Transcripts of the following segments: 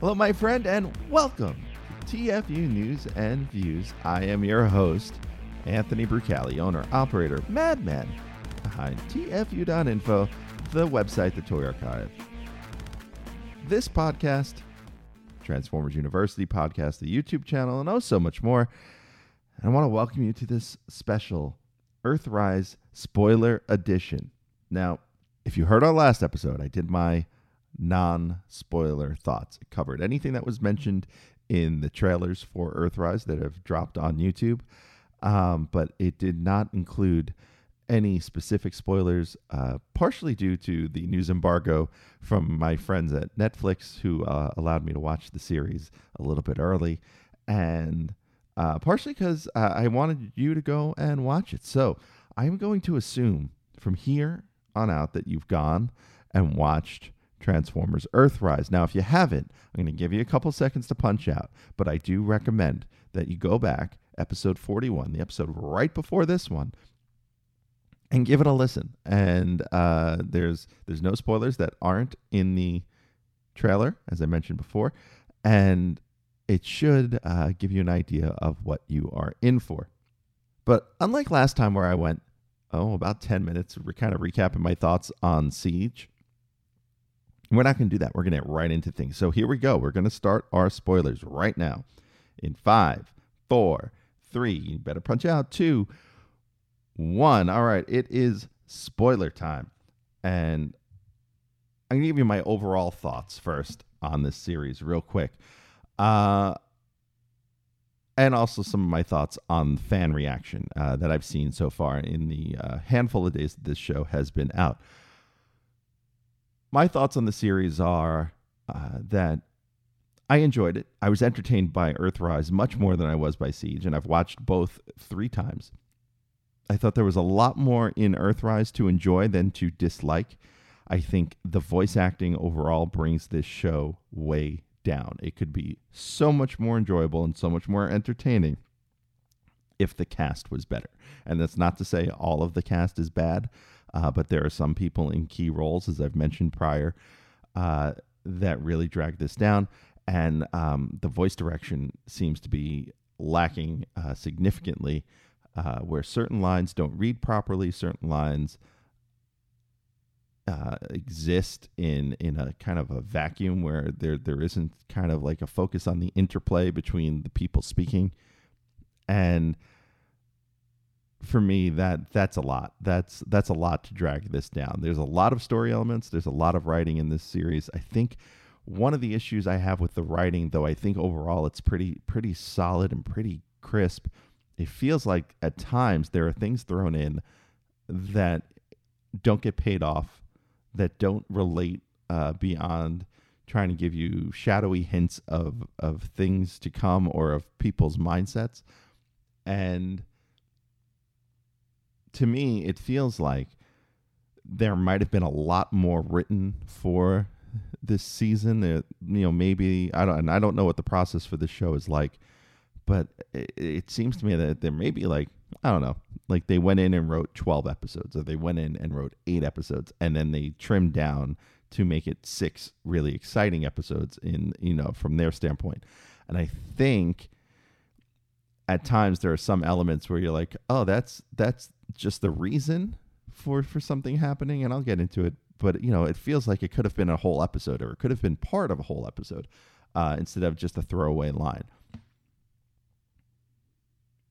Hello, my friend, and welcome to TFU News and Views. I am your host, Anthony Brucali, owner, operator, madman behind TFU.info, the website, the Toy Archive. This podcast, Transformers University podcast, the YouTube channel, and oh, so much more. I want to welcome you to this special Earthrise spoiler edition. Now, if you heard our last episode, I did my non spoiler thoughts. It covered anything that was mentioned in the trailers for Earthrise that have dropped on YouTube, um, but it did not include any specific spoilers, uh, partially due to the news embargo from my friends at Netflix, who uh, allowed me to watch the series a little bit early, and uh, partially because uh, I wanted you to go and watch it. So I'm going to assume from here on out that you've gone and watched Transformers Earthrise. Now, if you haven't, I'm going to give you a couple seconds to punch out, but I do recommend that you go back, episode 41, the episode right before this one, and give it a listen. And uh, there's there's no spoilers that aren't in the trailer, as I mentioned before, and it should uh, give you an idea of what you are in for. But unlike last time where I went, oh, about 10 minutes, we're kind of recapping my thoughts on Siege. We're not going to do that. We're going to get right into things. So here we go. We're going to start our spoilers right now in five, four, three. You better punch out. Two, one. All right. It is spoiler time. And I'm going to give you my overall thoughts first on this series, real quick. Uh, and also some of my thoughts on fan reaction uh, that I've seen so far in the uh, handful of days that this show has been out. My thoughts on the series are uh, that I enjoyed it. I was entertained by Earthrise much more than I was by Siege, and I've watched both three times. I thought there was a lot more in Earthrise to enjoy than to dislike. I think the voice acting overall brings this show way down. It could be so much more enjoyable and so much more entertaining if the cast was better. And that's not to say all of the cast is bad, uh, but there are some people in key roles, as I've mentioned prior, uh, that really drag this down. And um, the voice direction seems to be lacking uh, significantly, uh, where certain lines don't read properly, certain lines uh, exist in in a kind of a vacuum where there there isn't kind of like a focus on the interplay between the people speaking and for me that that's a lot. That's that's a lot to drag this down. There's a lot of story elements. There's a lot of writing in this series. I think one of the issues i have with the writing though i think overall it's pretty pretty solid and pretty crisp. It feels like at times there are things thrown in that don't get paid off that don't relate uh, beyond trying to give you shadowy hints of of things to come or of people's mindsets. And to me it feels like there might have been a lot more written for this season uh, you know maybe i don't and i don't know what the process for this show is like but it, it seems to me that there may be like I don't know, like they went in and wrote 12 episodes, or they went in and wrote eight episodes, and then they trimmed down to make it six really exciting episodes in, you know, from their standpoint. And I think at times there are some elements where you're like, oh, that's that's just the reason for for something happening, and I'll get into it. But you know, it feels like it could have been a whole episode, or it could have been part of a whole episode, uh, instead of just a throwaway line.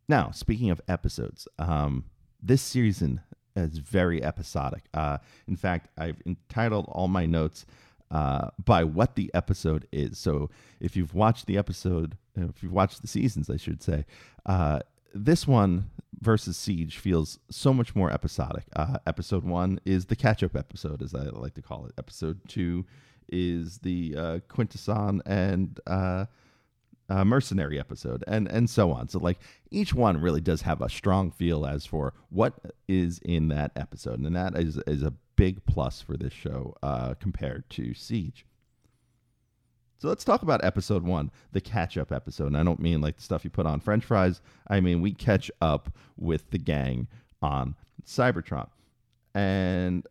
Now, speaking of episodes, um, this season is very episodic. Uh, in fact, I've entitled all my notes uh, by what the episode is. So if you've watched the episode, if you've watched the seasons, I should say, uh, this one versus Siege feels so much more episodic. Uh, episode one is the catch up episode, as I like to call it. Episode two is the uh, Quintesson and uh, uh, mercenary episode and and so on so like each one really does have a strong feel as for what is in that episode and that is is a big plus for this show uh, compared to siege so let's talk about episode one the catch up episode. And i don't mean like the stuff you put on french fries. I mean we catch up with the gang on cybertron. And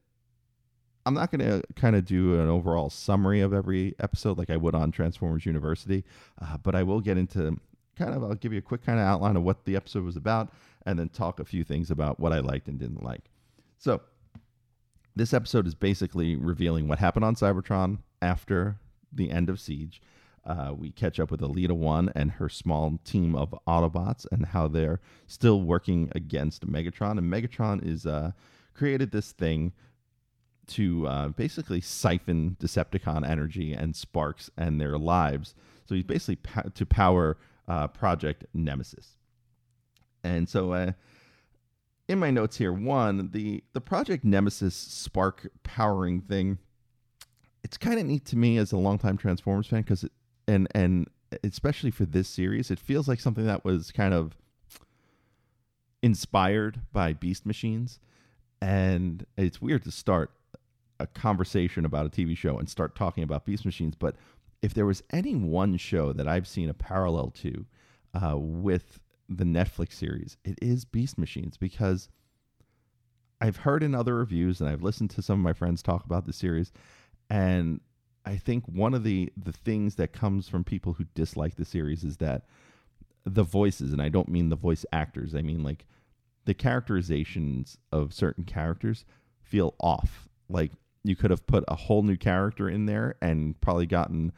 I'm not going to kind of do an overall summary of every episode like I would on Transformers University, uh, but I will get into kind of, I'll give you a quick kind of outline of what the episode was about and then talk a few things about what I liked and didn't like. So, this episode is basically revealing what happened on Cybertron after the end of Siege. Uh, we catch up with Elita One and her small team of Autobots and how they're still working against Megatron. And Megatron is uh, created this thing to uh, basically siphon Decepticon energy and sparks and their lives. So he's basically to power uh, Project Nemesis. And so, uh, in my notes here, one the the Project Nemesis spark powering thing. It's kind of neat to me as a longtime Transformers fan because, and and especially for this series, it feels like something that was kind of inspired by Beast Machines. And it's weird to start a conversation about a TV show and start talking about Beast Machines, but if there was any one show that I've seen a parallel to uh, with the Netflix series, it is Beast Machines because I've heard in other reviews and I've listened to some of my friends talk about the series, and I think one of the the things that comes from people who dislike the series is that the voices, and I don't mean the voice actors, I mean like the characterizations of certain characters feel off. Like you could have put a whole new character in there and probably gotten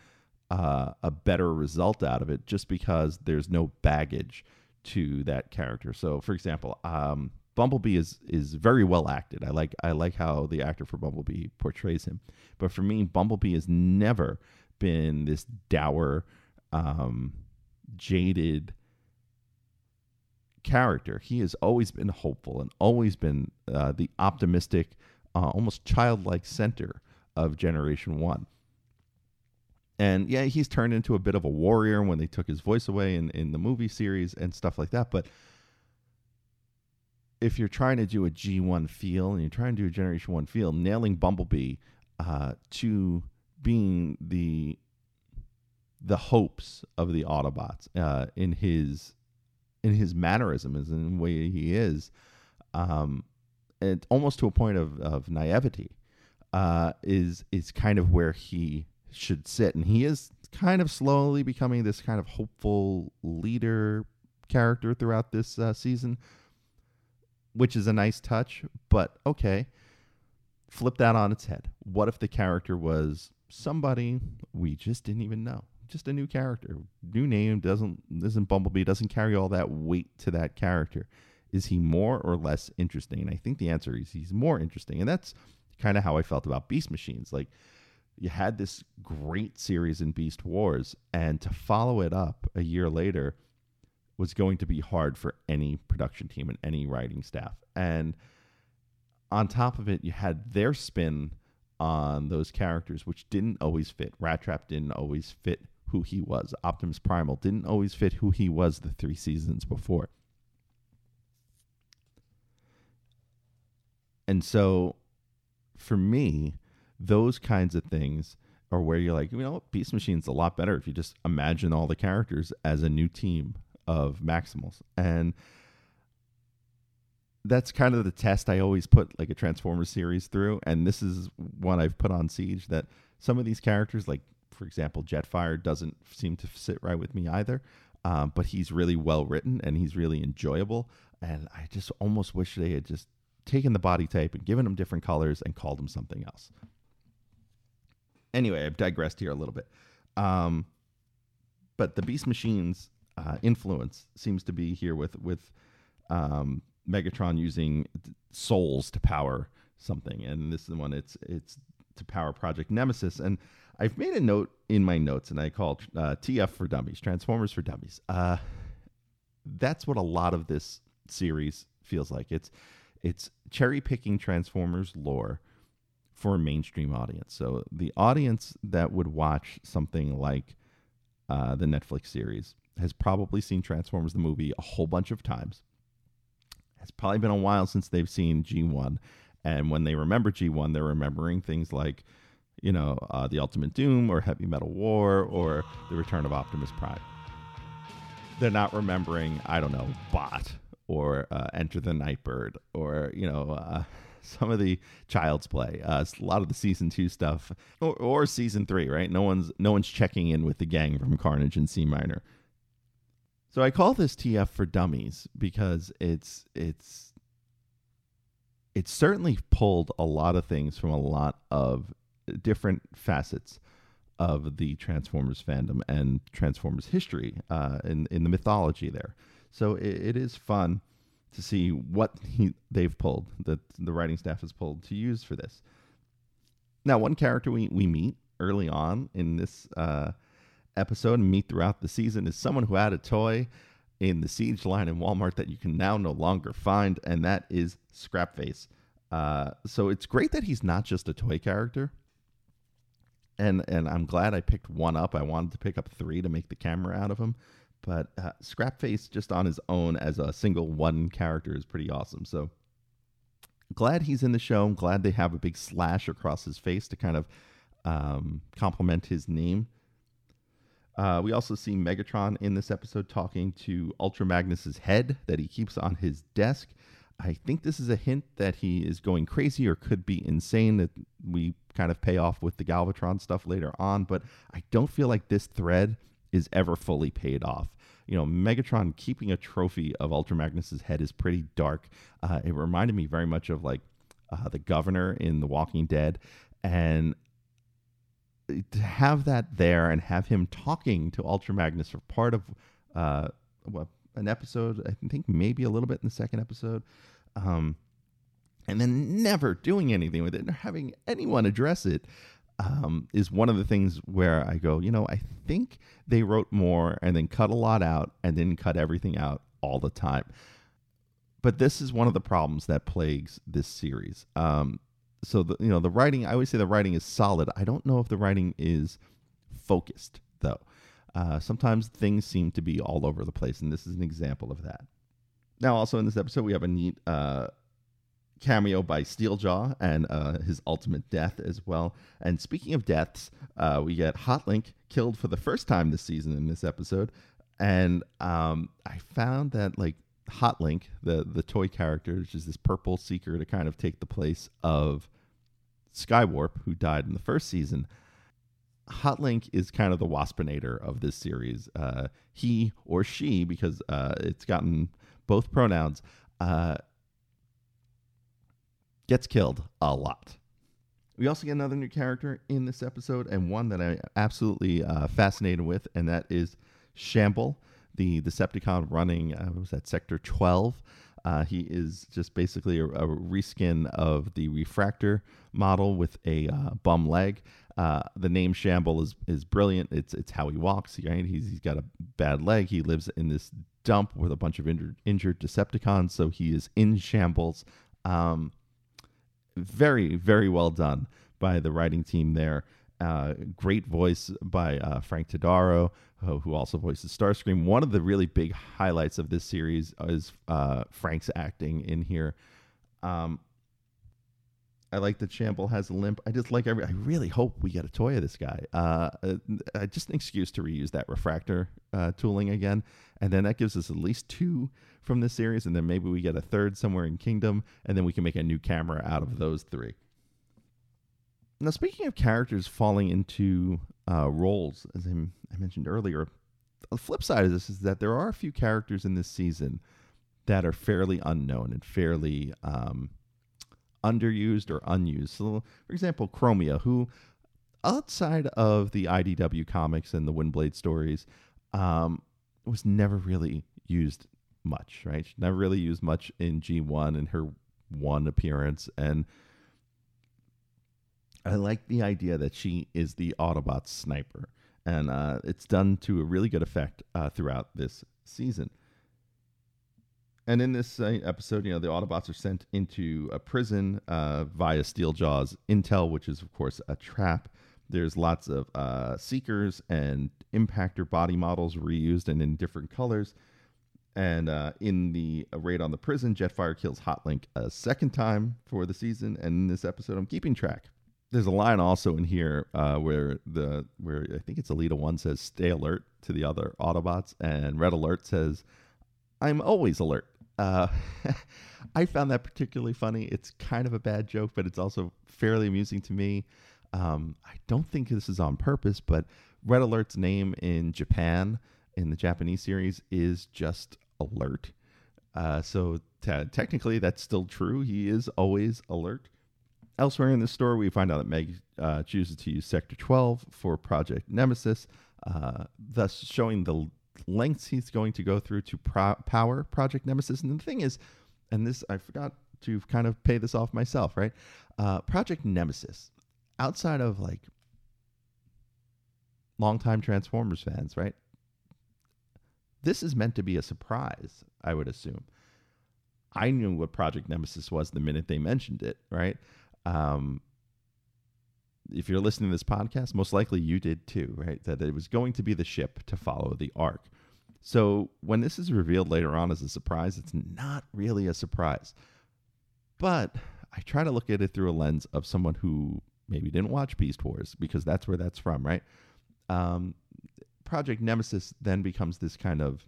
uh, a better result out of it just because there's no baggage to that character. So, for example, um, Bumblebee is is very well acted. I like I like how the actor for Bumblebee portrays him. But for me, Bumblebee has never been this dour, um, jaded character. He has always been hopeful and always been uh, the optimistic, uh, almost childlike center of Generation One. And yeah, he's turned into a bit of a warrior when they took his voice away in, in the movie series and stuff like that. But if you're trying to do a G1 feel and you're trying to do a Generation 1 feel, nailing Bumblebee uh, to being the the hopes of the Autobots uh, in his in his mannerisms and the way he is, um, and almost to a point of, of naivety, uh, is is kind of where he should sit, and he is kind of slowly becoming this kind of hopeful leader character throughout this uh, season, which is a nice touch. But okay, flip that on its head. What if the character was somebody we just didn't even know? Just a new character, new name doesn't isn't Bumblebee doesn't carry all that weight to that character. Is he more or less interesting? And I think the answer is he's more interesting, and that's kind of how I felt about Beast Machines. Like you had this great series in Beast Wars, and to follow it up a year later was going to be hard for any production team and any writing staff. And on top of it, you had their spin on those characters, which didn't always fit. Rat Trap didn't always fit who he was. Optimus Primal didn't always fit who he was the three seasons before. And so for me, those kinds of things are where you're like, you know, Beast Machine's a lot better if you just imagine all the characters as a new team of Maximals. And that's kind of the test I always put like a Transformers series through. And this is one I've put on Siege that some of these characters, like for example, Jetfire, doesn't seem to sit right with me either. Um, but he's really well written and he's really enjoyable. And I just almost wish they had just taken the body type and given him different colors and called him something else anyway, I've digressed here a little bit. Um, but the Beast Machine's uh, influence seems to be here with with um, Megatron using souls to power something, and this is the one. It's it's to power Project Nemesis, and I've made a note in my notes, and I call uh, TF for Dummies, Transformers for Dummies. Uh, that's what a lot of this series feels like. It's it's cherry picking Transformers lore for a mainstream audience. So the audience that would watch something like uh, the Netflix series has probably seen Transformers the movie a whole bunch of times. It's probably been a while since they've seen G1, and when they remember G1, they're remembering things like, you know, uh, the Ultimate Doom or Heavy Metal War or the Return of Optimus Prime. They're not remembering, I don't know, Bot or uh, Enter the Nightbird or you know. Uh, some of the child's play. Uh, a lot of the season two stuff, or, or season three, right? No one's no one's checking in with the gang from Carnage in C minor. So I call this TF for Dummies because it's it's it's certainly pulled a lot of things from a lot of different facets of the Transformers fandom and Transformers history uh, in in the mythology there. So it, it is fun to see what he, they've pulled, that the writing staff has pulled to use for this. Now, one character we, we meet early on in this uh, episode and meet throughout the season is someone who had a toy in the Siege line in Walmart that you can now no longer find, and that is Scrapface. Uh, so it's great that he's not just a toy character. And, and I'm glad I picked one up. I wanted to pick up three to make the camera out of him. But uh, Scrapface just on his own as a single one character is pretty awesome. So glad he's in the show. I'm glad they have a big slash across his face to kind of um, complement his name. Uh, we also see Megatron in this episode talking to Ultra Magnus's head that he keeps on his desk. I think this is a hint that he is going crazy or could be insane that we kind of pay off with the Galvatron stuff later on, but I don't feel like this thread is ever fully paid off. You know, Megatron keeping a trophy of Ultra Magnus's head is pretty dark. Uh, it reminded me very much of like uh, the governor in The Walking Dead, and to have that there and have him talking to Ultra Magnus for part of uh, an episode, I think maybe a little bit in the second episode, um, and then never doing anything with it, and having anyone address it um, is one of the things where I go, you know, I think they wrote more and then cut a lot out and then cut everything out all the time. But this is one of the problems that plagues this series. Um, so the you know the writing, I always say the writing is solid. I don't know if the writing is focused though. Uh, sometimes things seem to be all over the place, and this is an example of that. Now, also in this episode, we have a neat uh, cameo by Steeljaw and uh, his ultimate death as well. And speaking of deaths, uh, we get Hotlink killed for the first time this season in this episode. And um, I found that like Hotlink, the the toy character, which is this purple seeker to kind of take the place of Skywarp, who died in the first season. Hotlink is kind of the waspinator of this series. Uh, he or she, because uh, it's gotten both pronouns, uh, gets killed a lot. We also get another new character in this episode, and one that I'm absolutely uh, fascinated with, and that is Shamble, the Decepticon running, uh, was that Sector 12. Uh, he is just basically a, a, reskin of the Refraktor model with a uh, bum leg. Uh, the name Shamble is is brilliant. It's it's how he walks. Right? He's he's got a bad leg. He lives in this dump with a bunch of injured, injured Decepticons, so he is in shambles. Um, very, very well done by the writing team there. Uh, great voice by uh, Frank Todaro, who also voices Starscream. One of the really big highlights of this series is uh, Frank's acting in here. Um, I like that Shamble has a limp. I just like every. I really hope we get a toy of this guy. Uh, uh, just an excuse to reuse that Refraktor uh, tooling again, and then that gives us at least two from this series, and then maybe we get a third somewhere in Kingdom, and then we can make a new camera out of those three. Now, speaking of characters falling into uh, roles, as I, I mentioned earlier, the flip side of this is that there are a few characters in this season that are fairly unknown and fairly um, underused or unused. So, for example, Chromia, who outside of the IDW comics and the Windblade stories, um, was never really used much, right? She never really used much in G1 in her one appearance. And I like the idea that she is the Autobot sniper. And uh, it's done to a really good effect uh, throughout this season. And in this uh, episode, you know, the Autobots are sent into a prison uh, via Steeljaw's intel, which is, of course, a trap. There's lots of uh, seekers and impactor body models reused and in different colors. And uh, in the raid on the prison, Jetfire kills Hotlink a second time for the season. And in this episode, I'm keeping track. There's a line also in here uh, where the where I think it's Elita One says "Stay alert" to the other Autobots, and Red Alert says, "I'm always alert." Uh, I found that particularly funny. It's kind of a bad joke, but it's also fairly amusing to me. Um, I don't think this is on purpose, but Red Alert's name in Japan in the Japanese series is just Alert. Uh, so t- technically, that's still true. He is always alert. Elsewhere in the story, we find out that Meg uh, chooses to use Sector 12 for Project Nemesis, uh, thus showing the lengths he's going to go through to pro- power Project Nemesis. And the thing is, and this I forgot to kind of pay this off myself, right? Uh, Project Nemesis, outside of like longtime Transformers fans, right? This is meant to be a surprise, I would assume. I knew what Project Nemesis was the minute they mentioned it, right? Um, if you're listening to this podcast, most likely you did too, right? That it was going to be the ship to follow the Ark. So when this is revealed later on as a surprise, it's not really a surprise. But I try to look at it through a lens of someone who maybe didn't watch Beast Wars because that's where that's from, right? Um, Project Nemesis then becomes this kind of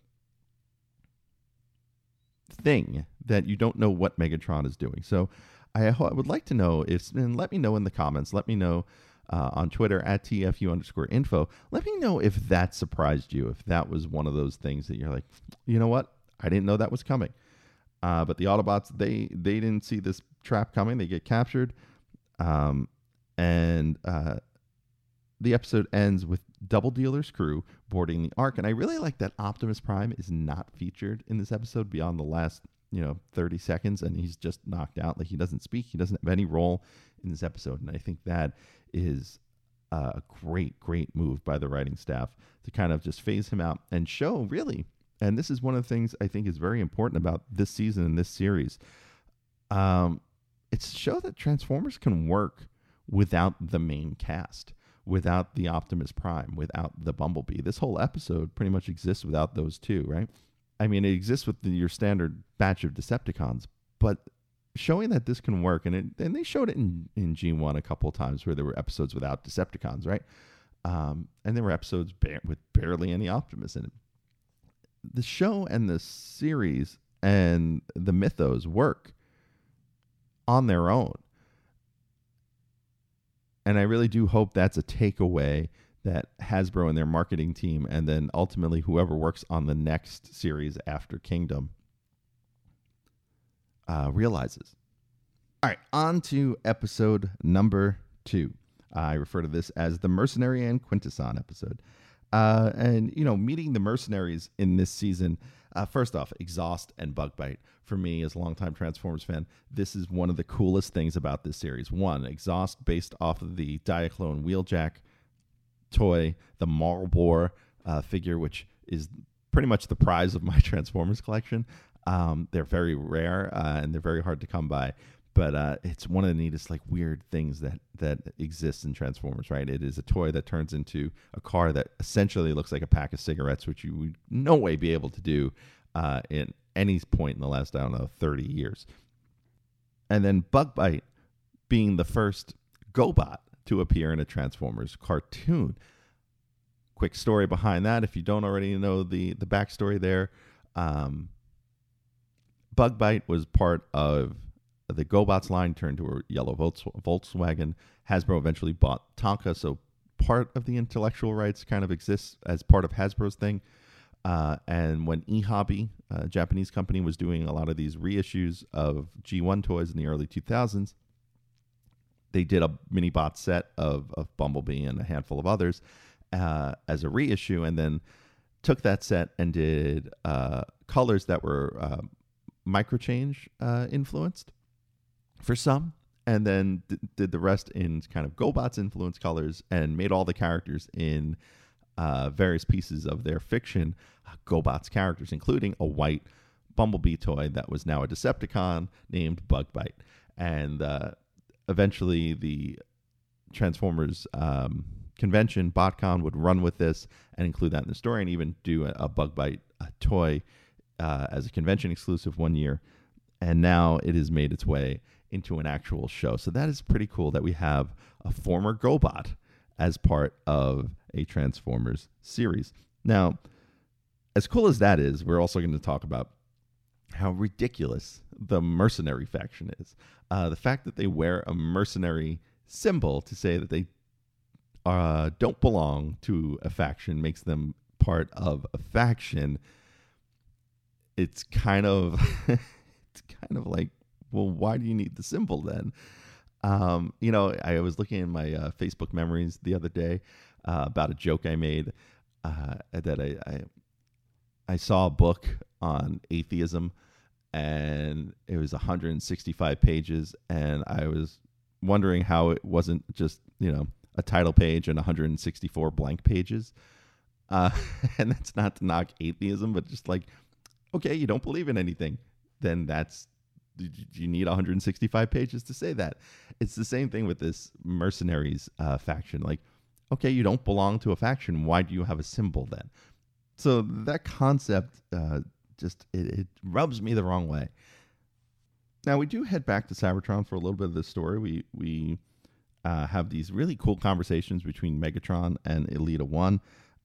thing that you don't know what Megatron is doing. So I, I would like to know if, and let me know in the comments, let me know uh, on Twitter at TFU underscore info. Let me know if that surprised you, if that was one of those things that you're like, you know what? I didn't know that was coming. Uh, but the Autobots, they they didn't see this trap coming. They get captured, um, and uh, the episode ends with Double Dealer's crew boarding the Ark. And I really like that Optimus Prime is not featured in this episode beyond the last you know 30 seconds, and he's just knocked out. Like he doesn't speak. He doesn't have any role in this episode, and I think that is a great, great move by the writing staff to kind of just phase him out and show really. And this is one of the things I think is very important about this season and this series. Um, it's to show that Transformers can work without the main cast, without the Optimus Prime, without the Bumblebee. This whole episode pretty much exists without those two, right? I mean, it exists with your standard batch of Decepticons, but showing that this can work, and it, and they showed it in in G1 a couple times where there were episodes without Decepticons, right? Um, and there were episodes ba- with barely any Optimus in it. The show and the series and the mythos work on their own. And I really do hope that's a takeaway that Hasbro and their marketing team, and then ultimately whoever works on the next series after Kingdom, uh, realizes. All right, on to episode number two. I refer to this as the Mercenary and Quintesson episode. Uh, and, you know, meeting the mercenaries in this season, uh, first off, Exhaust and Bugbite. For me, as a longtime Transformers fan, this is one of the coolest things about this series. One, Exhaust, based off of the Diaclone Wheeljack toy, the Marlboro uh, figure, which is pretty much the prize of my Transformers collection. Um, they're very rare uh, and they're very hard to come by. But uh, it's one of the neatest, like weird things that that exists in Transformers. Right? It is a toy that turns into a car that essentially looks like a pack of cigarettes, which you would no way be able to do uh, in any point in the last I don't know thirty years. And then Bug Bite being the first GoBot to appear in a Transformers cartoon. Quick story behind that, if you don't already know the the backstory there. Um, Bugbite was part of the GoBots line, turned to a yellow Volkswagen. Hasbro eventually bought Tonka, so part of the intellectual rights kind of exists as part of Hasbro's thing. Uh, and when eHobby, a Japanese company, was doing a lot of these reissues of G1 toys in the early 2000s, they did a mini bot set of, of Bumblebee and a handful of others uh, as a reissue, and then took that set and did uh, colors that were uh, microchange influenced for some, and then d- did the rest in kind of GoBots influenced colors and made all the characters in uh, various pieces of their fiction uh, GoBots characters, including a white Bumblebee toy that was now a Decepticon named Bugbite. And uh, eventually, the Transformers um, convention, BotCon, would run with this and include that in the story and even do a, a Bugbite a toy uh, as a convention exclusive one year, and now it has made its way into an actual show. So that is pretty cool that we have a former GoBot as part of a Transformers series. Now, as cool as that is, we're also going to talk about how ridiculous the mercenary faction is. Uh, the fact that they wear a mercenary symbol to say that they uh, don't belong to a faction makes them part of a faction. It's kind of it's kind of like, well, why do you need the symbol then? Um, you know, I was looking in my uh, Facebook memories the other day uh, about a joke I made uh, that I, I I saw a book on atheism, and it was 165 pages, and I was wondering how it wasn't just you know a title page and 164 blank pages. Uh, and that's not to knock atheism, but just like, okay, you don't believe in anything, then that's you need 165 pages to say that. It's the same thing with this mercenaries uh, faction. Like, okay, you don't belong to a faction. Why do you have a symbol then? So that concept uh, just it, it rubs me the wrong way. Now we do head back to Cybertron for a little bit of this story. We we uh, have these really cool conversations between Megatron and Elita One.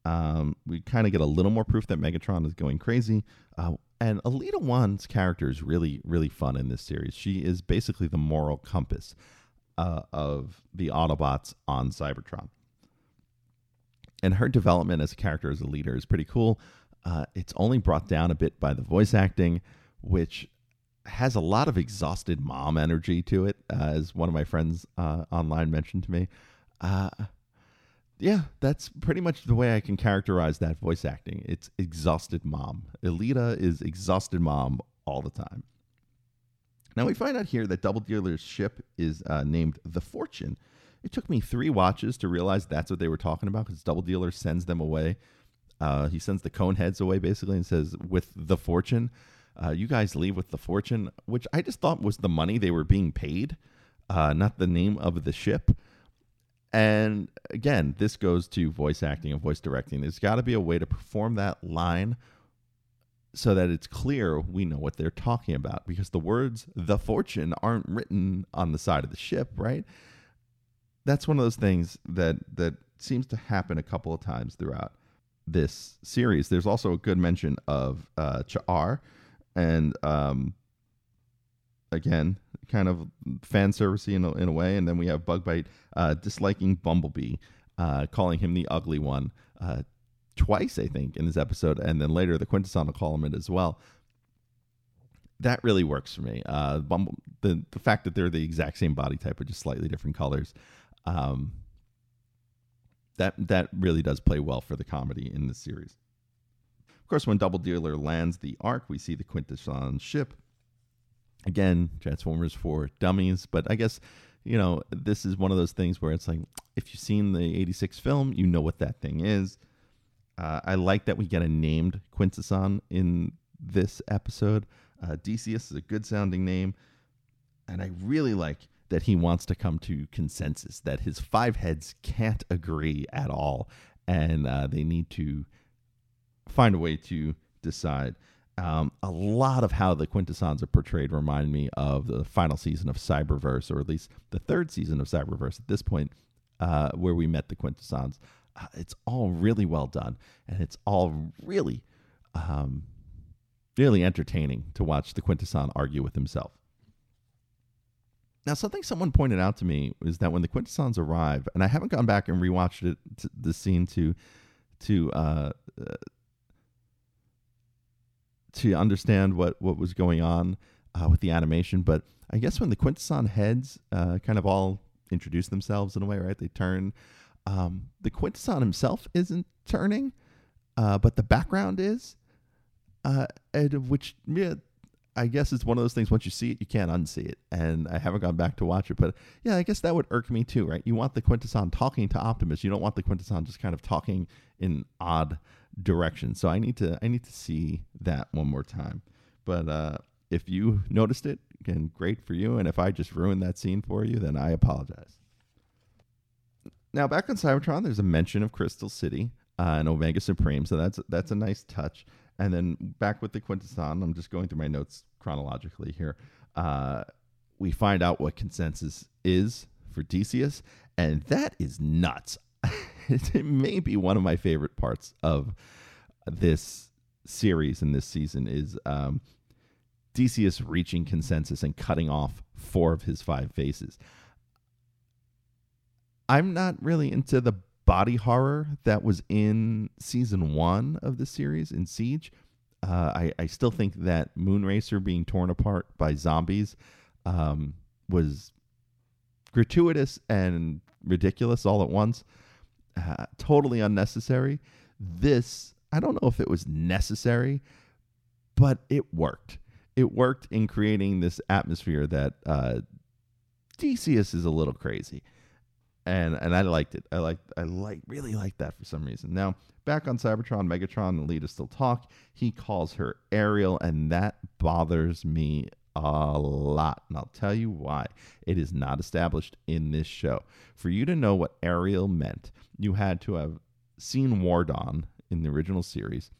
Um, we kind of get a little more proof that Megatron is going crazy. Uh, and Elita One's character is really, really fun in this series. She is basically the moral compass uh, of the Autobots on Cybertron. And her development as a character, as a leader, is pretty cool. Uh, it's only brought down a bit by the voice acting, which has a lot of exhausted mom energy to it, uh, as one of my friends uh, online mentioned to me. Uh, yeah, that's pretty much the way I can characterize that voice acting. It's exhausted mom. Elita is exhausted mom all the time. Now we find out here that Double Dealer's ship is uh, named the Fortune. It took me three watches to realize that's what they were talking about because Double Dealer sends them away. Uh, he sends the cone heads away basically and says, "With the Fortune, uh, you guys leave with the Fortune," which I just thought was the money they were being paid, uh, not the name of the ship. And again, this goes to voice acting and voice directing. There's got to be a way to perform that line so that it's clear we know what they're talking about because the words the fortune aren't written on the side of the ship, right? That's one of those things that that seems to happen a couple of times throughout this series. There's also a good mention of uh, Cha'ar and um, again, kind of fan servicey in a, in a way. And then we have Bugbite uh, disliking Bumblebee, uh, calling him the ugly one uh, twice, I think, in this episode. And then later the Quintesson will call him it as well. That really works for me. Uh, Bumble, the the fact that they're the exact same body type but just slightly different colors, um, that that really does play well for the comedy in this series. Of course, when Double Dealer lands the Ark, we see the Quintesson ship again, Transformers for dummies. But I guess, you know, this is one of those things where it's like, if you've seen the 86 film, you know what that thing is. Uh, I like that we get a named Quintesson in this episode. Uh, Decius is a good sounding name. And I really like that he wants to come to consensus, that his five heads can't agree at all. And uh, they need to find a way to decide. Um, a lot of how the Quintessons are portrayed remind me of the final season of Cyberverse, or at least the third season of Cyberverse at this point, uh, where we met the Quintessons. Uh, it's all really well done, and it's all really, um, really entertaining to watch the Quintesson argue with himself. Now, something someone pointed out to me is that when the Quintessons arrive, and I haven't gone back and rewatched it, the scene to to uh, uh to understand what what was going on uh, with the animation. But I guess when the Quintesson heads uh, kind of all introduce themselves in a way, right? They turn. Um, the Quintesson himself isn't turning, uh, but the background is, uh, which yeah, I guess it's one of those things. Once you see it, you can't unsee it. And I haven't gone back to watch it, but yeah, I guess that would irk me too, right? You want the Quintesson talking to Optimus. You don't want the Quintesson just kind of talking in odd directions. So I need to I need to see that one more time. But uh, if you noticed it, again, great for you. And if I just ruined that scene for you, then I apologize. Now back on Cybertron, there's a mention of Crystal City uh, and Omega Supreme, so that's that's a nice touch. And then back with the Quintesson, I'm just going through my notes chronologically here. Uh, we find out what consensus is for Decius, and that is nuts. it may be one of my favorite parts of this series and this season is um, Decius reaching consensus and cutting off four of his five faces. I'm not really into the body horror that was in season one of the series in Siege. Uh, I, I still think that Moonracer being torn apart by zombies um, was gratuitous and ridiculous all at once. Uh, totally unnecessary. This, I don't know if it was necessary, but it worked. It worked in creating this atmosphere that uh, Decius is a little crazy and and I liked it. I like I like really like that for some reason. Now back on Cybertron, Megatron and Lita still talk. He calls her Ariel, and that bothers me a lot. And I'll tell you why. It is not established in this show. For you to know what Ariel meant, you had to have seen War Dawn in the original series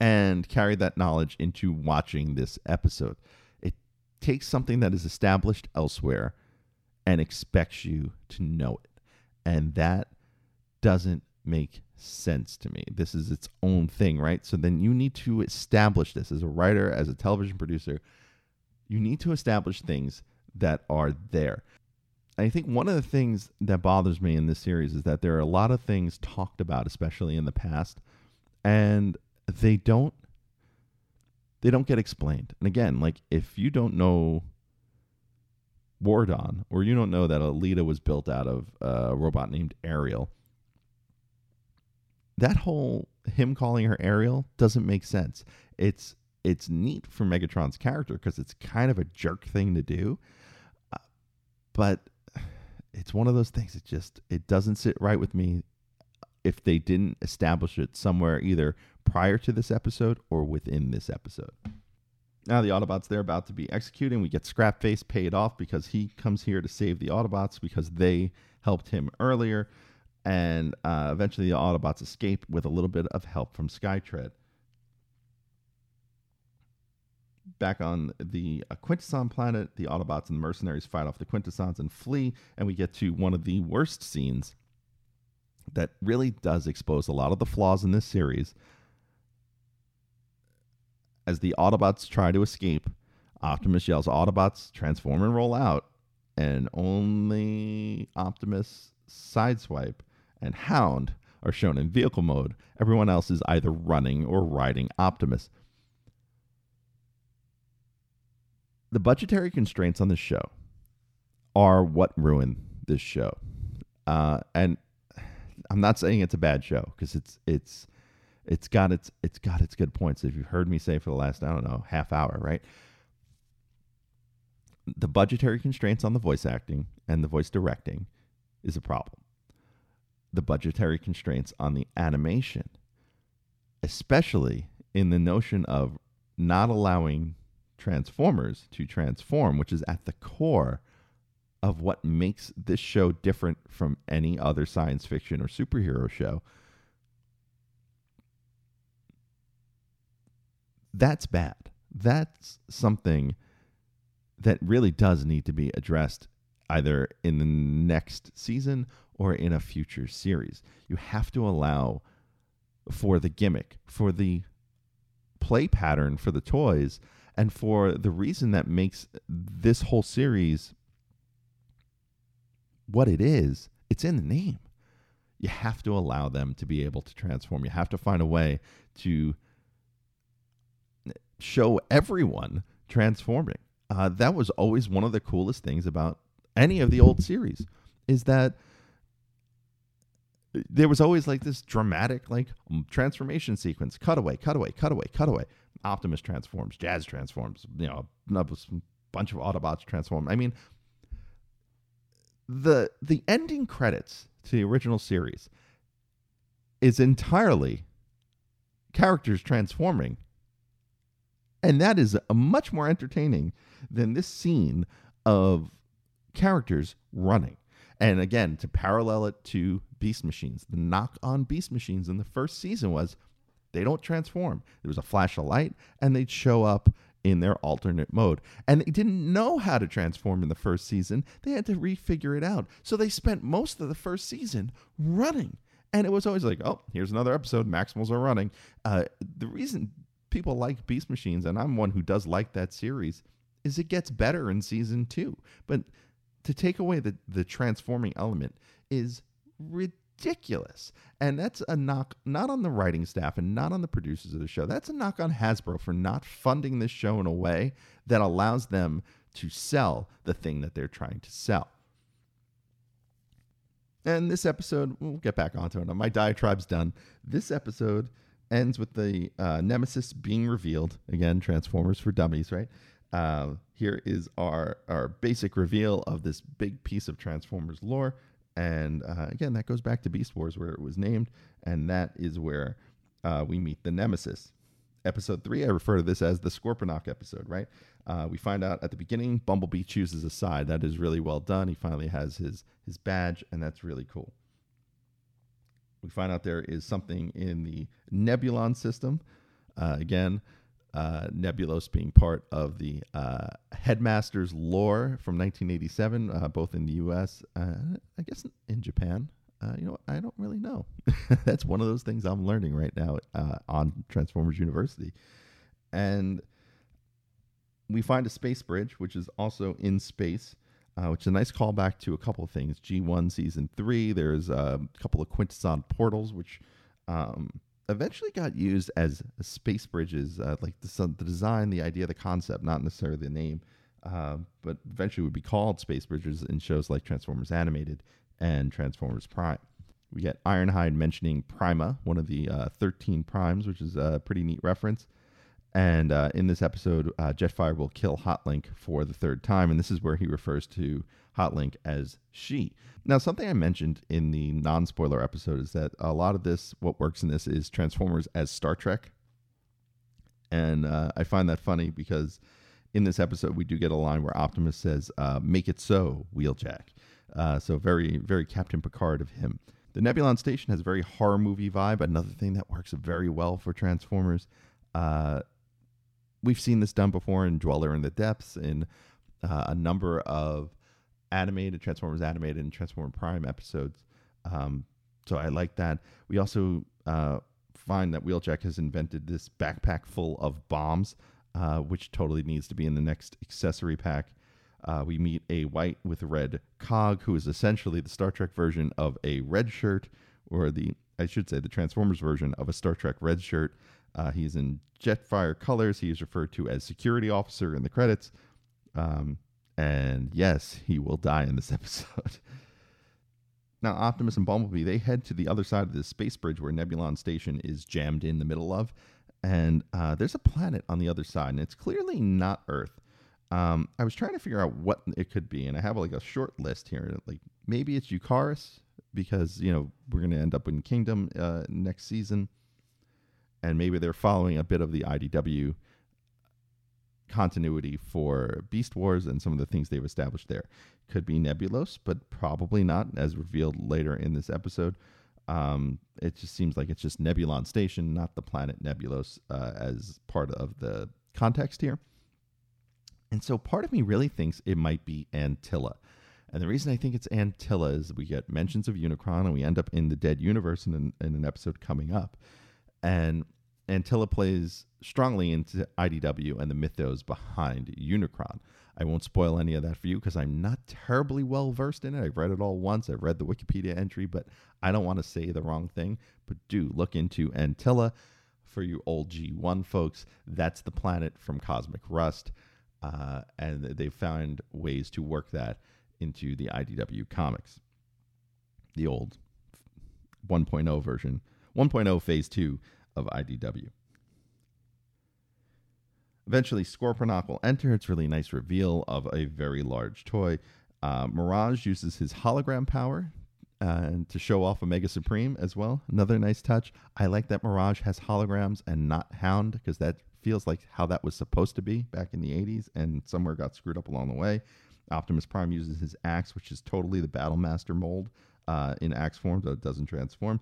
and carry that knowledge into watching this episode. It takes something that is established elsewhere and expects you to know it. And that doesn't make sense to me. This is its own thing, right? So then you need to establish this as a writer, as a television producer. You need to establish things that are there. I think one of the things that bothers me in this series is that there are a lot of things talked about, especially in the past, and they don't they don't get explained. And again, like if you don't know War Dawn, or you don't know that Elita was built out of a robot named Ariel. That whole him calling her Ariel doesn't make sense. It's it's neat for Megatron's character because it's kind of a jerk thing to do, uh, but it's one of those things. It just it doesn't sit right with me if they didn't establish it somewhere either prior to this episode or within this episode. Now the Autobots they're about to be executing. We get Scrapface paid off because he comes here to save the Autobots because they helped him earlier, and uh, eventually the Autobots escape with a little bit of help from Skytread. Back on the uh, Quintesson planet, the Autobots and the mercenaries fight off the Quintessons and flee, and we get to one of the worst scenes that really does expose a lot of the flaws in this series as the Autobots try to escape, Optimus yells, Autobots, transform and roll out. And only Optimus, Sideswipe, and Hound are shown in vehicle mode. Everyone else is either running or riding Optimus. The budgetary constraints on this show are what ruin this show. Uh, and I'm not saying it's a bad show because it's it's it's got its it's got its good points. If you've heard me say for the last I don't know half hour, right? The budgetary constraints on the voice acting and the voice directing is a problem. The budgetary constraints on the animation, especially in the notion of not allowing Transformers to transform, which is at the core of what makes this show different from any other science fiction or superhero show That's bad. That's something that really does need to be addressed either in the next season or in a future series. You have to allow for the gimmick, for the play pattern for the toys, and for the reason that makes this whole series what it is, it's in the name. You have to allow them to be able to transform. You have to find a way to show everyone transforming. Uh, that was always one of the coolest things about any of the old series is that there was always like this dramatic like transformation sequence. Cutaway cutaway cutaway cutaway. Optimus transforms jazz transforms you know a bunch of autobots transform. I mean the the ending credits to the original series is entirely characters transforming and that is much more entertaining than this scene of characters running. And again, to parallel it to Beast Machines, the knock on Beast Machines in the first season was they don't transform. There was a flash of light, and they'd show up in their alternate mode. And they didn't know how to transform in the first season. They had to refigure it out. So they spent most of the first season running. And it was always like, oh, here's another episode. Maximals are running. Uh, the reason people like Beast Machines, and I'm one who does like that series, is it gets better in season two. But to take away the, the transforming element is ridiculous. And that's a knock not on the writing staff and not on the producers of the show. That's a knock on Hasbro for not funding this show in a way that allows them to sell the thing that they're trying to sell. And this episode, we'll get back onto it. My diatribe's done. This episode ends with the uh, Nemesis being revealed. Again, Transformers for Dummies, right? Uh, here is our our basic reveal of this big piece of Transformers lore, and uh, again, that goes back to Beast Wars where it was named, and that is where uh, we meet the Nemesis. Episode three, I refer to this as the Scorponok episode, right? Uh, we find out at the beginning, Bumblebee chooses a side. That is really well done. He finally has his his badge, and that's really cool we find out there is something in the Nebulon system. Uh, again, uh, Nebulos being part of the uh, Headmasters lore from 1987, uh, both in the U.S. Uh, I guess in Japan. Uh, you know. I don't really know. That's one of those things I'm learning right now on Transformers University, and we find a space bridge, which is also in space uh, which is a nice callback to a couple of things. G1 season three, there's a couple of Quintesson portals, which um, eventually got used as space bridges, uh, like the, the, design, the idea, the concept, not necessarily the name, uh, but eventually would be called space bridges in shows like Transformers Animated and Transformers Prime. We get Ironhide mentioning Prima, one of the uh, 13 primes, which is a pretty neat reference. And uh, in this episode, uh, Jetfire will kill Hotlink for the third time, and this is where he refers to Hotlink as she. Now, something I mentioned in the non spoiler episode is that a lot of this, what works in this, is Transformers as Star Trek. And uh, I find that funny because in this episode, we do get a line where Optimus says, uh, Make it so, Wheeljack. Uh, so, very, very Captain Picard of him. The Nebulon station has a very horror movie vibe, another thing that works very well for Transformers. We've seen this done before in Dweller in the Depths, in uh, a number of animated Transformers animated and Transformer Prime episodes. Um, so I like that. We also uh, find that Wheeljack has invented this backpack full of bombs, uh, which totally needs to be in the next accessory pack. Uh, we meet a white with red cog, who is essentially the Star Trek version of a red shirt, or the I should say the Transformers version of a Star Trek red shirt. Uh, he's in Jetfire colors. He is referred to as security officer in the credits. Um, and yes, he will die in this episode. now, Optimus and Bumblebee they head to the other side of this space bridge where Nebulon Station is jammed in the middle of, and uh, there's a planet on the other side, and it's clearly not Earth. Um, I was trying to figure out what it could be, and I have like a short list here. Like maybe it's Eucharis because you know we're going to end up in Kingdom uh, next season and maybe they're following a bit of the IDW continuity for Beast Wars and some of the things they've established there. Could be Nebulos, but probably not, as revealed later in this episode. Um, it just seems like it's just Nebulon Station, not the planet Nebulos, uh, as part of the context here. And so part of me really thinks it might be Antilla. And the reason I think it's Antilla is we get mentions of Unicron and we end up in the Dead Universe in an, in an episode coming up and Antilla plays strongly into IDW and the mythos behind Unicron. I won't spoil any of that for you because I'm not terribly well versed in it. I've read it all once. I've read the Wikipedia entry, but I don't want to say the wrong thing. But do look into Antilla for you old G1 folks. That's the planet from Cosmic Rust. Uh, and they've found ways to work that into the IDW comics. The old 1.0 version 1.0 Phase 2 of IDW. Eventually, Scorponok will enter. It's really nice reveal of a very large toy. Uh, Mirage uses his hologram power uh, to show off Omega Supreme as well. Another nice touch. I like that Mirage has holograms and not Hound because that feels like how that was supposed to be back in the 80s and somewhere got screwed up along the way. Optimus Prime uses his axe, which is totally the Battle Master mold uh, in axe form, so it doesn't transform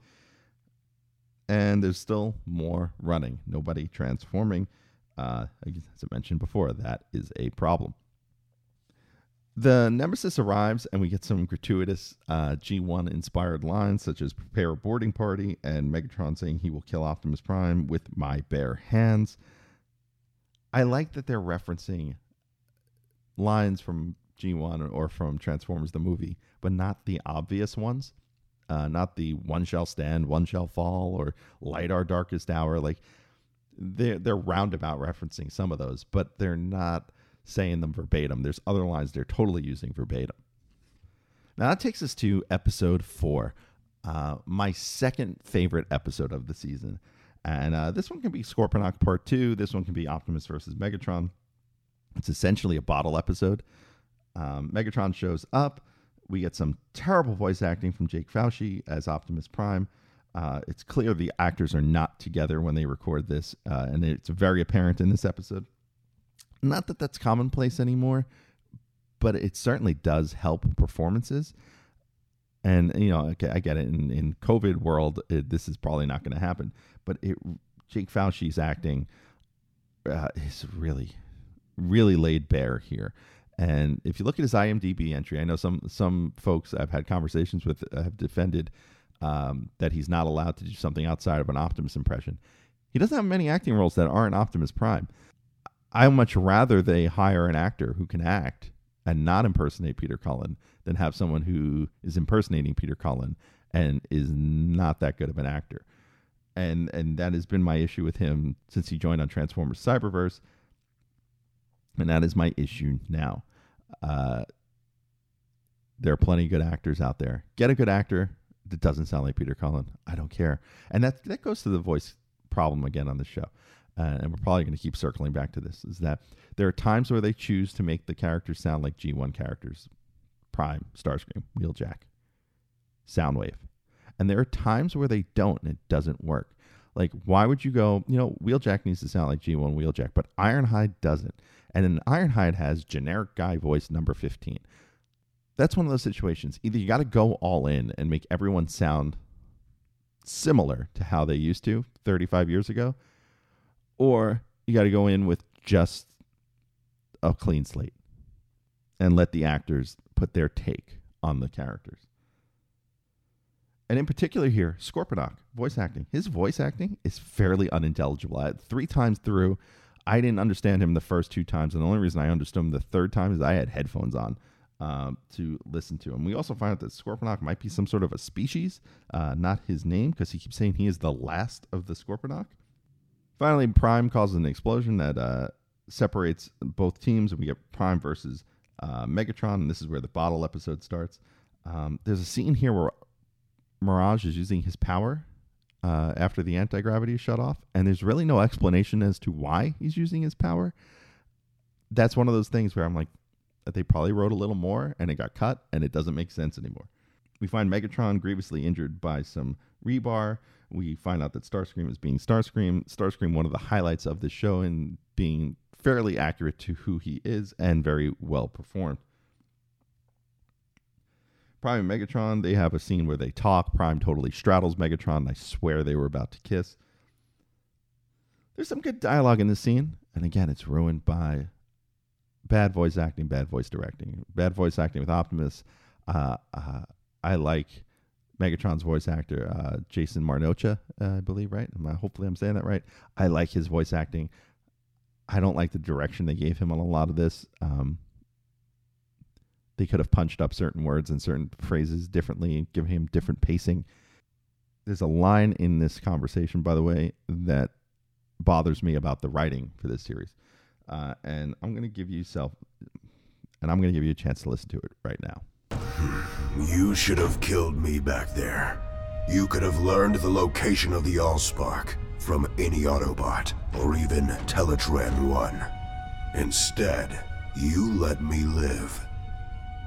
and there's still more running. Nobody transforming. Uh, as I mentioned before, that is a problem. The Nemesis arrives, and we get some gratuitous uh, G1 inspired lines, such as prepare a boarding party, and Megatron saying he will kill Optimus Prime with my bare hands. I like that they're referencing lines from G1 or from Transformers the movie, but not the obvious ones. Uh, not the one shall stand, one shall fall, or light our darkest hour. Like they're they're roundabout referencing some of those, but they're not saying them verbatim. There's other lines they're totally using verbatim. Now that takes us to episode four, uh, my second favorite episode of the season. And uh, this one can be Scorponok Part 2. This one can be Optimus versus Megatron. It's essentially a bottle episode. Um, Megatron shows up. We get some terrible voice acting from Jake Foushee as Optimus Prime. Uh, it's clear the actors are not together when they record this, uh, and it's very apparent in this episode. Not that that's commonplace anymore, but it certainly does help performances. And you know, okay, I get it. In in COVID world, it, this is probably not going to happen. But it, Jake Foushee's acting uh, is really, really laid bare here. And if you look at his IMDb entry, I know some some folks I've had conversations with have defended um, that he's not allowed to do something outside of an Optimus impression. He doesn't have many acting roles that aren't Optimus Prime. I much rather they hire an actor who can act and not impersonate Peter Cullen than have someone who is impersonating Peter Cullen and is not that good of an actor. And and that has been my issue with him since he joined on Transformers Cyberverse. And that is my issue now. Uh, there are plenty of good actors out there. Get a good actor that doesn't sound like Peter Cullen. I don't care. And that that goes to the voice problem again on the show uh, and we're probably going to keep circling back to this, is that there are times where they choose to make the characters sound like G1 characters Prime, Starscream, Wheeljack, Soundwave. And there are times where they don't and it doesn't work. Like, why would you go, you know, Wheeljack needs to sound like G1 Wheeljack, but Ironhide doesn't. And then Ironhide has generic guy voice number 15. That's one of those situations. Either you got to go all in and make everyone sound similar to how they used to 35 years ago, or you got to go in with just a clean slate and let the actors put their take on the characters. And in particular here, Scorponok, voice acting. His voice acting is fairly unintelligible. I, three times through, I didn't understand him the first two times, and the only reason I understood him the third time is I had headphones on um, to listen to him. We also find out that Scorponok might be some sort of a species, uh, not his name, because he keeps saying he is the last of the Scorponok. Finally, Prime causes an explosion that uh, separates both teams, and we get Prime versus uh, Megatron, and this is where the bottle episode starts. Um, there's a scene here where Mirage is using his power uh, after the anti gravity is shut off, and there's really no explanation as to why he's using his power. That's one of those things where I'm like, they probably wrote a little more, and it got cut, and it doesn't make sense anymore. We find Megatron grievously injured by some rebar. We find out that Starscream is being Starscream. Starscream, one of the highlights of the show, and being fairly accurate to who he is and very well performed. Prime and Megatron, they have a scene where they talk. Prime totally straddles Megatron. I swear they were about to kiss. There's some good dialogue in this scene, and again, it's ruined by bad voice acting, bad voice directing, bad voice acting with Optimus. Uh, uh, I like Megatron's voice actor, uh, Jason Marnocha, uh, I believe, right? hopefully, I'm saying that right. I like his voice acting. I don't like the direction they gave him on a lot of this. Um, they could have punched up certain words and certain phrases differently and given him different pacing. There's a line in this conversation, by the way, that bothers me about the writing for this series. Uh, and I'm going to give you self, and I'm going to give you a chance to listen to it right now. You should have killed me back there. You could have learned the location of the Allspark from any Autobot, or even Teletran 1. Instead, you let me live.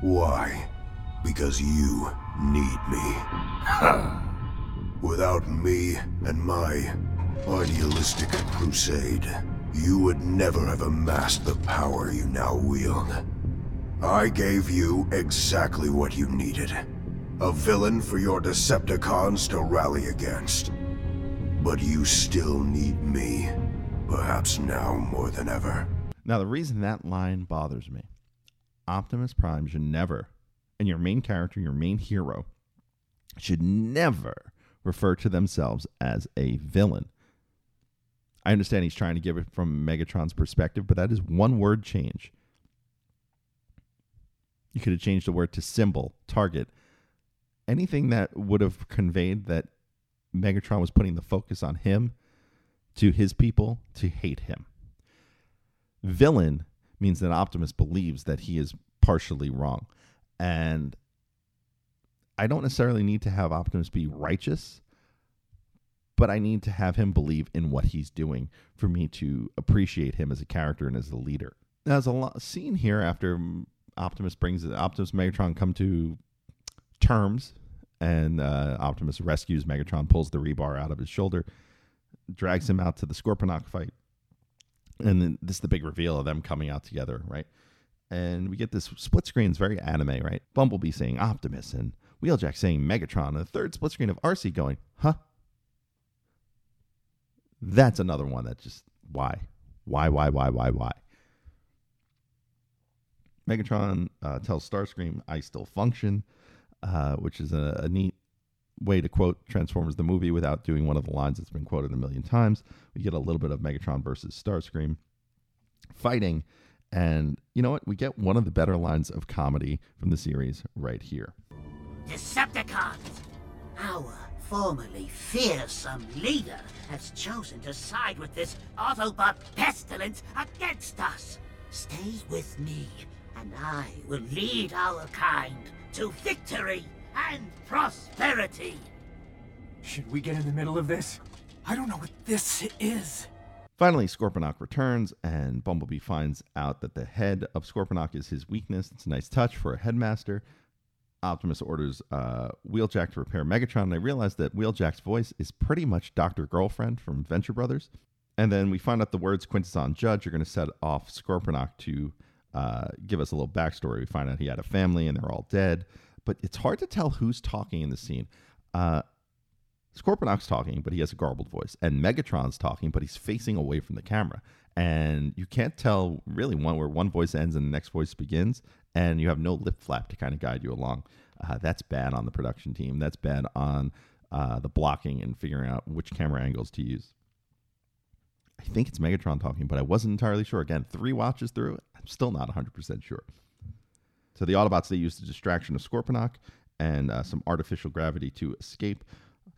Why? Because you need me. Without me and my idealistic crusade, you would never have amassed the power you now wield. I gave you exactly what you needed. A villain for your Decepticons to rally against. But you still need me. Perhaps now more than ever. Now, the reason that line bothers me Optimus Prime should never, and your main character, your main hero, should never refer to themselves as a villain. I understand he's trying to give it from Megatron's perspective, but that is one word change. You could have changed the word to symbol, target, anything that would have conveyed that Megatron was putting the focus on him to his people to hate him. Villain means that Optimus believes that he is partially wrong. And I don't necessarily need to have Optimus be righteous, but I need to have him believe in what he's doing for me to appreciate him as a character and as a leader. There's a lot, scene here after Optimus brings Optimus Megatron come to terms, and uh, Optimus rescues Megatron, pulls the rebar out of his shoulder, drags him out to the Scorponok fight, and then this is the big reveal of them coming out together, right? And we get this split screen, it's very anime, right? Bumblebee saying Optimus and Wheeljack saying Megatron, and the third split screen of Arcee going, huh? That's another one that just why, why, why, why, why, why? Megatron uh, tells Starscream, "I still function," uh, which is a, a, neat way to quote Transformers the movie without doing one of the lines that's been quoted a million times. We get a little bit of Megatron versus Starscream fighting, and you know what? We get one of the better lines of comedy from the series right here. Decepticons, our formerly fearsome leader has chosen to side with this Autobot pestilence against us. Stay with me and I will lead our kind to victory and prosperity. Should we get in the middle of this? I don't know what this is. Finally, Scorponok returns, and Bumblebee finds out that the head of Scorponok is his weakness. It's a nice touch for a headmaster. Optimus orders uh, Wheeljack to repair Megatron, and I realize that Wheeljack's voice is pretty much Dr. Girlfriend from Venture Brothers. And then we find out the words Quintesson Judge are going to set off Scorponok to uh, give us a little backstory. We find out he had a family and they're all dead, but it's hard to tell who's talking in the scene. Uh, Scorponok's talking, but he has a garbled voice, and Megatron's talking, but he's facing away from the camera, and you can't tell really one where one voice ends and the next voice begins, and you have no lip flap to kind of guide you along. Uh, that's bad on the production team. That's bad on uh, the blocking and figuring out which camera angles to use. I think it's Megatron talking, but I wasn't entirely sure. Again, three watches through, I'm still not 100% sure. So the Autobots, they use the distraction of Scorponok and uh, some artificial gravity to escape.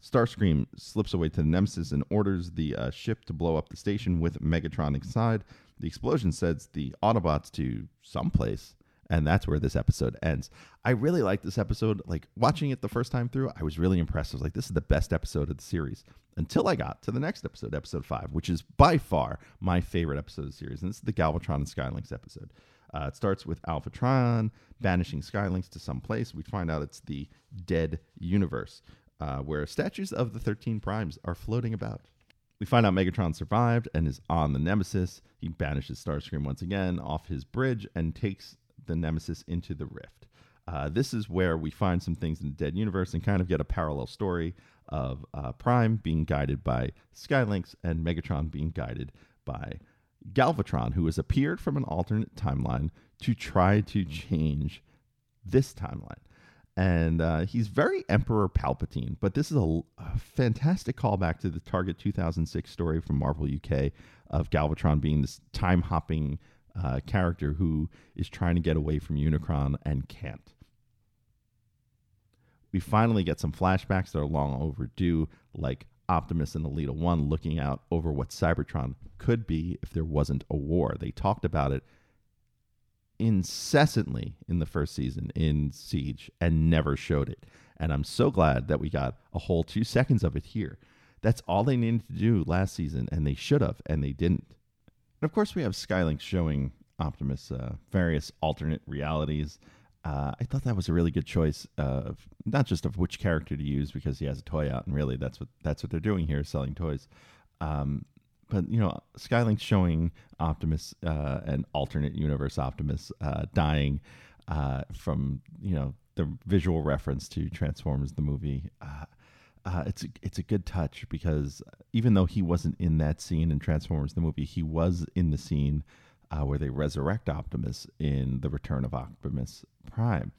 Starscream slips away to the Nemesis and orders the uh, ship to blow up the station with Megatron inside. The explosion sends the Autobots to someplace, and that's where this episode ends. I really like this episode. Like watching it the first time through, I was really impressed. I was like, this is the best episode of the series until I got to the next episode, episode five, which is by far my favorite episode of the series. And this is the Galvatron and Skylynx episode. Uh, it starts with Alpha Trion banishing Skylynx to some place. We find out it's the dead universe, uh, where statues of the 13 primes are floating about. We find out Megatron survived and is on the Nemesis. He banishes Starscream once again off his bridge and takes the Nemesis into the Rift. Uh, this is where we find some things in the dead universe and kind of get a parallel story of uh, Prime being guided by Skylynx and Megatron being guided by Galvatron, who has appeared from an alternate timeline to try to change this timeline. And uh, he's very Emperor Palpatine, but this is a, a, fantastic callback to the Target 2006 story from Marvel UK of Galvatron being this time hopping uh, character who is trying to get away from Unicron and can't we finally get some flashbacks that are long overdue, like Optimus and Elita 1 looking out over what Cybertron could be if there wasn't a war. They talked about it incessantly in the first season in Siege and never showed it. And I'm so glad that we got a whole two seconds of it here. That's all they needed to do last season, and they should have, and they didn't. And of course, we have Skylynx showing Optimus uh, various alternate realities uh, I thought that was a really good choice of not just of which character to use because he has a toy out, and really that's what that's what they're doing here, selling toys. Um, but you know, Skylynx showing Optimus uh, alternate universe Optimus uh, dying uh, from you know the visual reference to Transformers the movie. Uh, uh, it's it's a good touch because even though he wasn't in that scene in Transformers the movie, he was in the scene uh, where they resurrect Optimus in the Return of Optimus Prime.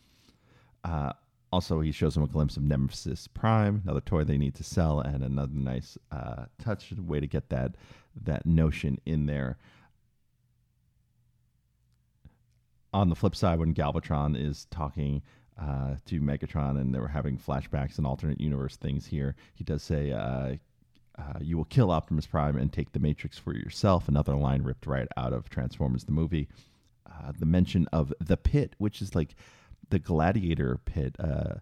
Uh, also, he shows them a glimpse of Nemesis Prime, another toy they need to sell, and another nice uh, touch way to get that that notion in there. On the flip side, when Galvatron is talking uh, to Megatron and they were having flashbacks and alternate universe things here, he does say, uh, "You will kill Optimus Prime and take the Matrix for yourself." Another line ripped right out of Transformers the movie. Uh, the mention of the pit, which is like the gladiator pit. Uh,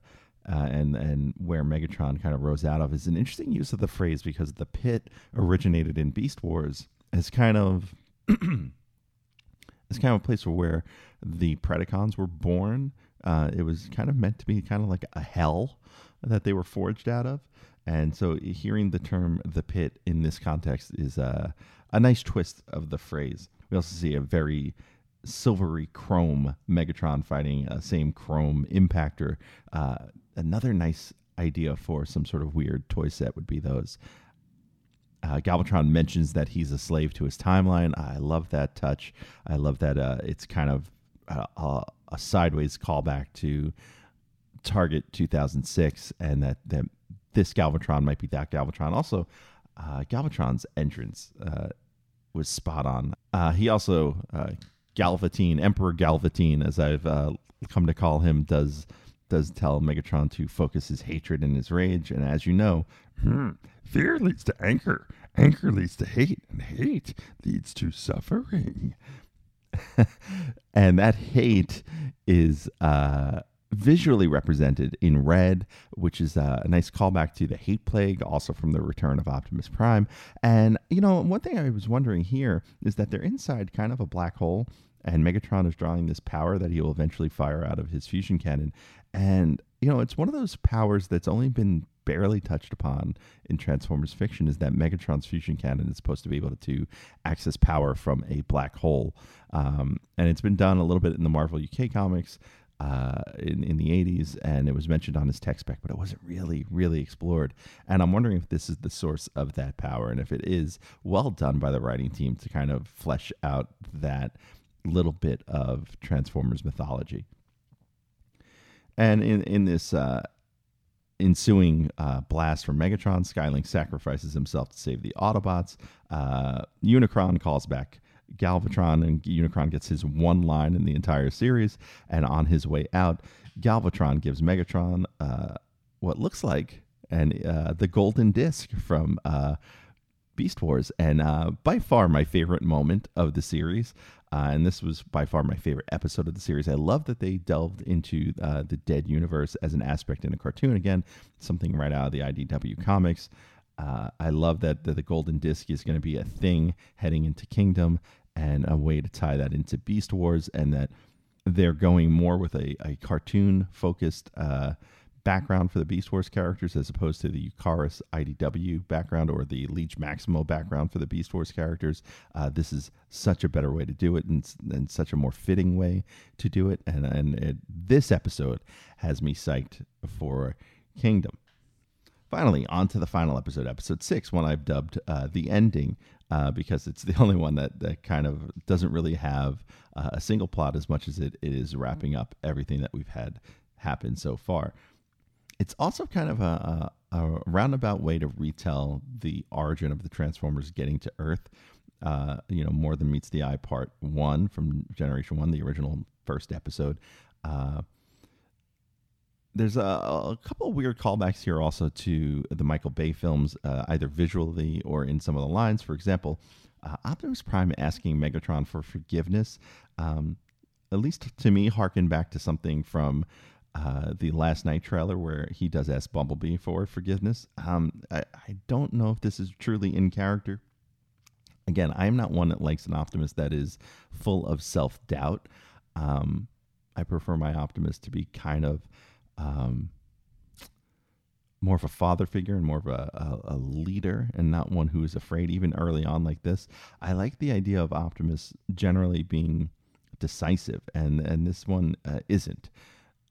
uh, and and where Megatron kind of rose out of is an interesting use of the phrase because the pit originated in Beast Wars as kind of as kind of a place where the Predacons were born. Uh, it was kind of meant to be kind of like a hell that they were forged out of, and so hearing the term "the pit" in this context is a a nice twist of the phrase. We also see a very silvery chrome Megatron fighting a same chrome impactor. Uh, another nice idea for some sort of weird toy set would be those. Uh, Galvatron mentions that he's a slave to his timeline. I love that touch. I love that uh, it's kind of a, a, sideways callback to Target 2006, and that, that this Galvatron might be that Galvatron. Also, uh, Galvatron's entrance uh, was spot on. Uh, he also uh, Galvatine, Emperor Galvatine, as I've uh, come to call him, does does tell Megatron to focus his hatred and his rage. And as you know, hmm, fear leads to anger, anger leads to hate, and hate leads to suffering. and that hate is uh, visually represented in red, which is a nice callback to the hate plague, also from the return of Optimus Prime. And, you know, one thing I was wondering here is that they're inside kind of a black hole, and Megatron is drawing this power that he will eventually fire out of his fusion cannon. And, you know, it's one of those powers that's only been barely touched upon in Transformers fiction is that Megatron's fusion cannon is supposed to be able to access power from a black hole. Um, and it's been done a little bit in the Marvel UK comics uh, in, in the 80s, and it was mentioned on his tech spec, but it wasn't really, really explored. And I'm wondering if this is the source of that power, and if it is, well done by the writing team to kind of flesh out that little bit of Transformers mythology. And in, in this uh, ensuing uh, blast from Megatron, Skylynx sacrifices himself to save the Autobots. Uh, Unicron calls back Galvatron, and Unicron gets his one line in the entire series. And on his way out, Galvatron gives Megatron uh, what looks like and uh, the golden disc from uh, Beast Wars, and uh, by far my favorite moment of the series. Uh, and this was by far my favorite episode of the series. I love that they delved into uh, the dead universe as an aspect in a cartoon. Again, something right out of the IDW comics. Uh, I love that the, golden disc is going to be a thing heading into Kingdom and a way to tie that into Beast Wars, and that they're going more with a, a cartoon focused uh, background for the Beast Wars characters as opposed to the Eucharis IDW background or the Liege Maximo background for the Beast Wars characters. Uh, this is such a better way to do it and, and such a more fitting way to do it. And, and it, this episode has me psyched for Kingdom. Finally, on to the final episode, episode six, one I've dubbed uh, the ending uh, because it's the only one that, that kind of doesn't really have uh, a single plot as much as it, is wrapping up everything that we've had happen so far. It's also kind of a, a, a roundabout way to retell the origin of the Transformers getting to Earth. Uh, you know, more than meets the eye, part one from Generation One, the original first episode. Uh, there's a, a couple weird callbacks here also to the Michael Bay films, uh, either visually or in some of the lines. For example, uh, Optimus Prime asking Megatron for forgiveness, um, at least to me, harken back to something from uh, the Last Knight trailer where he does ask Bumblebee for forgiveness. Um, I, I don't know if this is truly in character. Again, I am not one that likes an Optimus that is full of self doubt. Um, I prefer my Optimus to be kind of um, more of a father figure and more of a, a, a, leader and not one who is afraid, even early on like this. I like the idea of Optimus generally being decisive, and, and this one uh, isn't.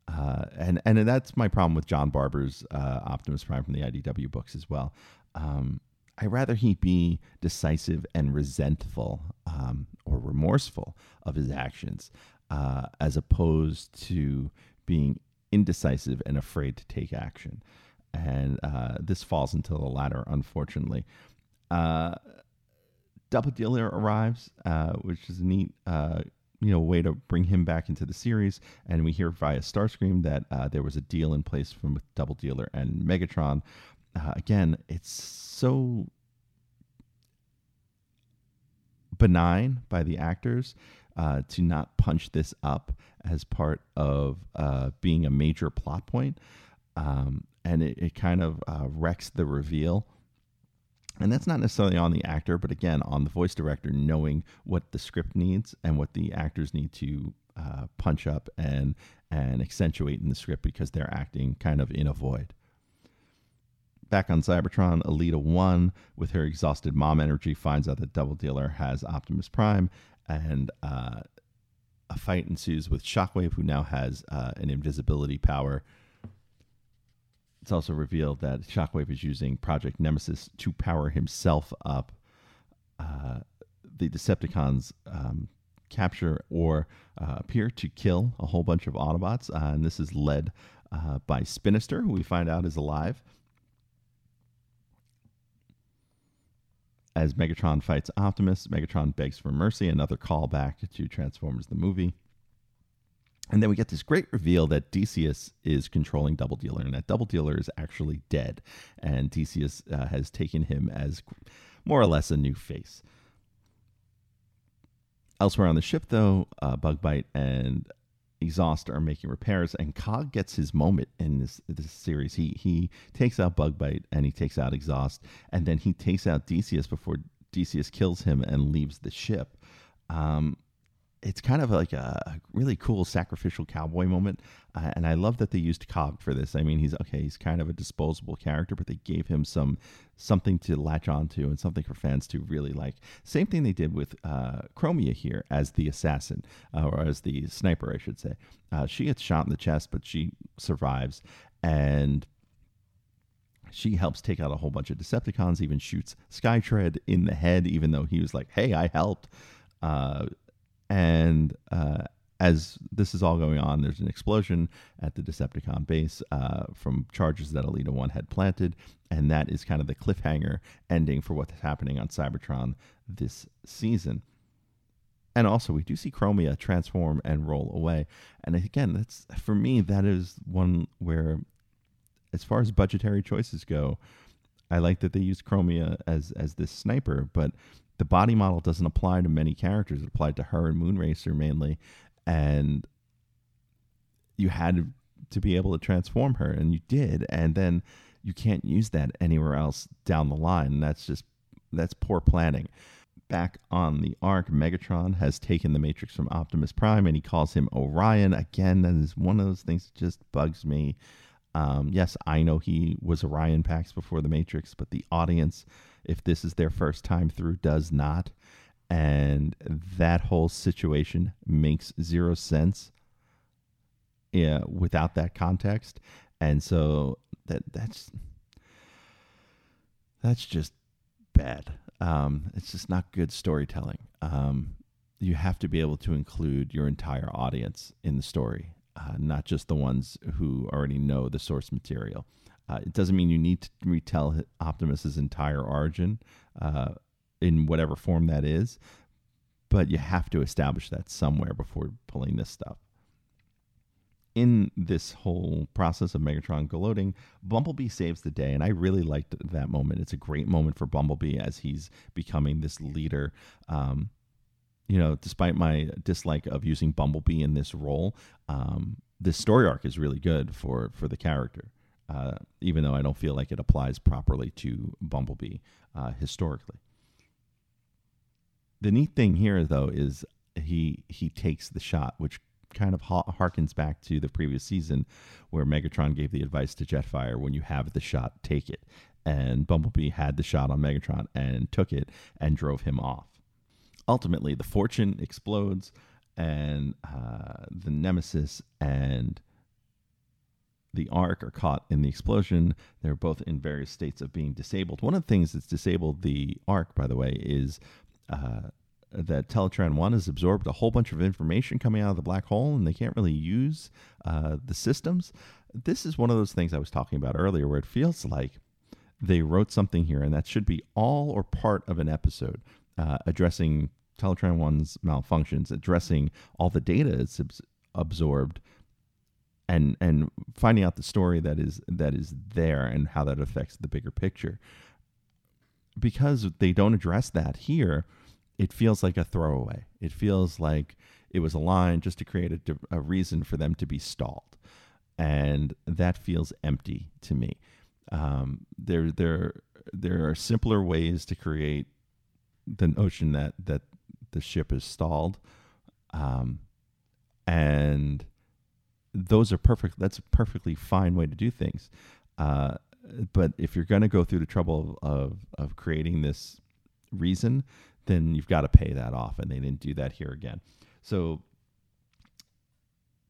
Uh, and and that's my problem with John Barber's uh, Optimus Prime from the IDW books as well. Um, I rather he be decisive and resentful um, or remorseful of his actions, uh, as opposed to being indecisive and afraid to take action. And uh, this falls into the latter, unfortunately. Uh, Double Dealer arrives, uh, which is a neat, uh, you know, way to bring him back into the series. And we hear via Starscream that uh, there was a deal in place from Double Dealer and Megatron. Uh, again, it's so benign by the actors uh, to not punch this up as part of uh, being a major plot point. Um, and it, it, kind of uh, wrecks the reveal. And that's not necessarily on the actor, but again, on the voice director knowing what the script needs and what the actors need to uh, punch up and and accentuate in the script because they're acting kind of in a void. Back on Cybertron, Elita 1, with her exhausted mom energy, finds out that Double Dealer has Optimus Prime, and uh, a fight ensues with Shockwave, who now has uh, an invisibility power. It's also revealed that Shockwave is using Project Nemesis to power himself up. Uh, the Decepticons um, capture or uh, appear to kill a whole bunch of Autobots, uh, and this is led uh, by Spinister, who we find out is alive. As Megatron fights Optimus, Megatron begs for mercy, another callback to Transformers the movie. And then we get this great reveal that Deseeus is controlling Double Dealer, and that Double Dealer is actually dead. And Deseeus uh, has taken him as more or less a new face. Elsewhere on the ship, though, uh, Bugbite and Exhaust are making repairs, and Cog gets his moment in this this series. He he takes out Bugbite and he takes out Exhaust, and then he takes out Deseeus before Deseeus kills him and leaves the ship. Um, it's kind of like a, really cool sacrificial cowboy moment, uh, and I love that they used Cog for this. I mean, he's okay; he's kind of a disposable character, but they gave him some something to latch onto and something for fans to really like. Same thing they did with uh, Chromia here as the assassin, uh, or as the sniper, I should say. Uh, she gets shot in the chest, but she survives, and she helps take out a whole bunch of Decepticons. Even shoots Skytread in the head, even though he was like, "Hey, I helped." Uh, and uh, as this is all going on, there's an explosion at the Decepticon base uh, from charges that Elita 1 had planted. And that is kind of the cliffhanger ending for what's happening on Cybertron this season. And also, we do see Chromia transform and roll away. And again, that's for me, that is one where, as far as budgetary choices go, I like that they use Chromia as as this sniper, but the body model doesn't apply to many characters. It applied to her and Moonracer mainly, and you had to be able to transform her, and you did, and then you can't use that anywhere else down the line. That's just that's poor planning. Back on the Ark, Megatron has taken the Matrix from Optimus Prime, and he calls him Orion. Again, that is one of those things that just bugs me. Um, yes, I know he was Orion Pax before the Matrix, but the audience if this is their first time through, does not. And that whole situation makes zero sense yeah, without that context. And so that that's that's just bad. Um, it's just not good storytelling. Um, you have to be able to include your entire audience in the story, uh, not just the ones who already know the source material. Uh, it doesn't mean you need to retell Optimus's entire origin uh, in whatever form that is, but you have to establish that somewhere before pulling this stuff. In this whole process of Megatron gloating, Bumblebee saves the day, and I really liked that moment. It's a great moment for Bumblebee as he's becoming this leader. Um, you know, despite my dislike of using Bumblebee in this role, um, this story arc is really good for for the character uh, even though I don't feel like it applies properly to Bumblebee uh, historically. The neat thing here, though, is he he takes the shot, which kind of harkens back to the previous season where Megatron gave the advice to Jetfire when you have the shot, take it. And Bumblebee had the shot on Megatron and took it and drove him off. Ultimately, the fortune explodes, and uh, the Nemesis and the Ark are caught in the explosion. They're both in various states of being disabled. One of the things that's disabled the Ark, by the way, is uh, that Teletran One has absorbed a whole bunch of information coming out of the black hole, and they can't really use uh, the systems. This is one of those things I was talking about earlier, where it feels like they wrote something here, and that should be all or part of an episode uh, addressing Teletran One's malfunctions, addressing all the data it's abs- absorbed, and and finding out the story that is that is there and how that affects the bigger picture. Because they don't address that here, it feels like a throwaway. It feels like it was a line just to create a, a reason for them to be stalled, and that feels empty to me. Um, there, there, there are simpler ways to create the notion that that the ship is stalled, um, and those are perfect. That's a perfectly fine way to do things. Uh, but if you're going to go through the trouble of, of, creating this reason, then you've got to pay that off, and they didn't do that here again. So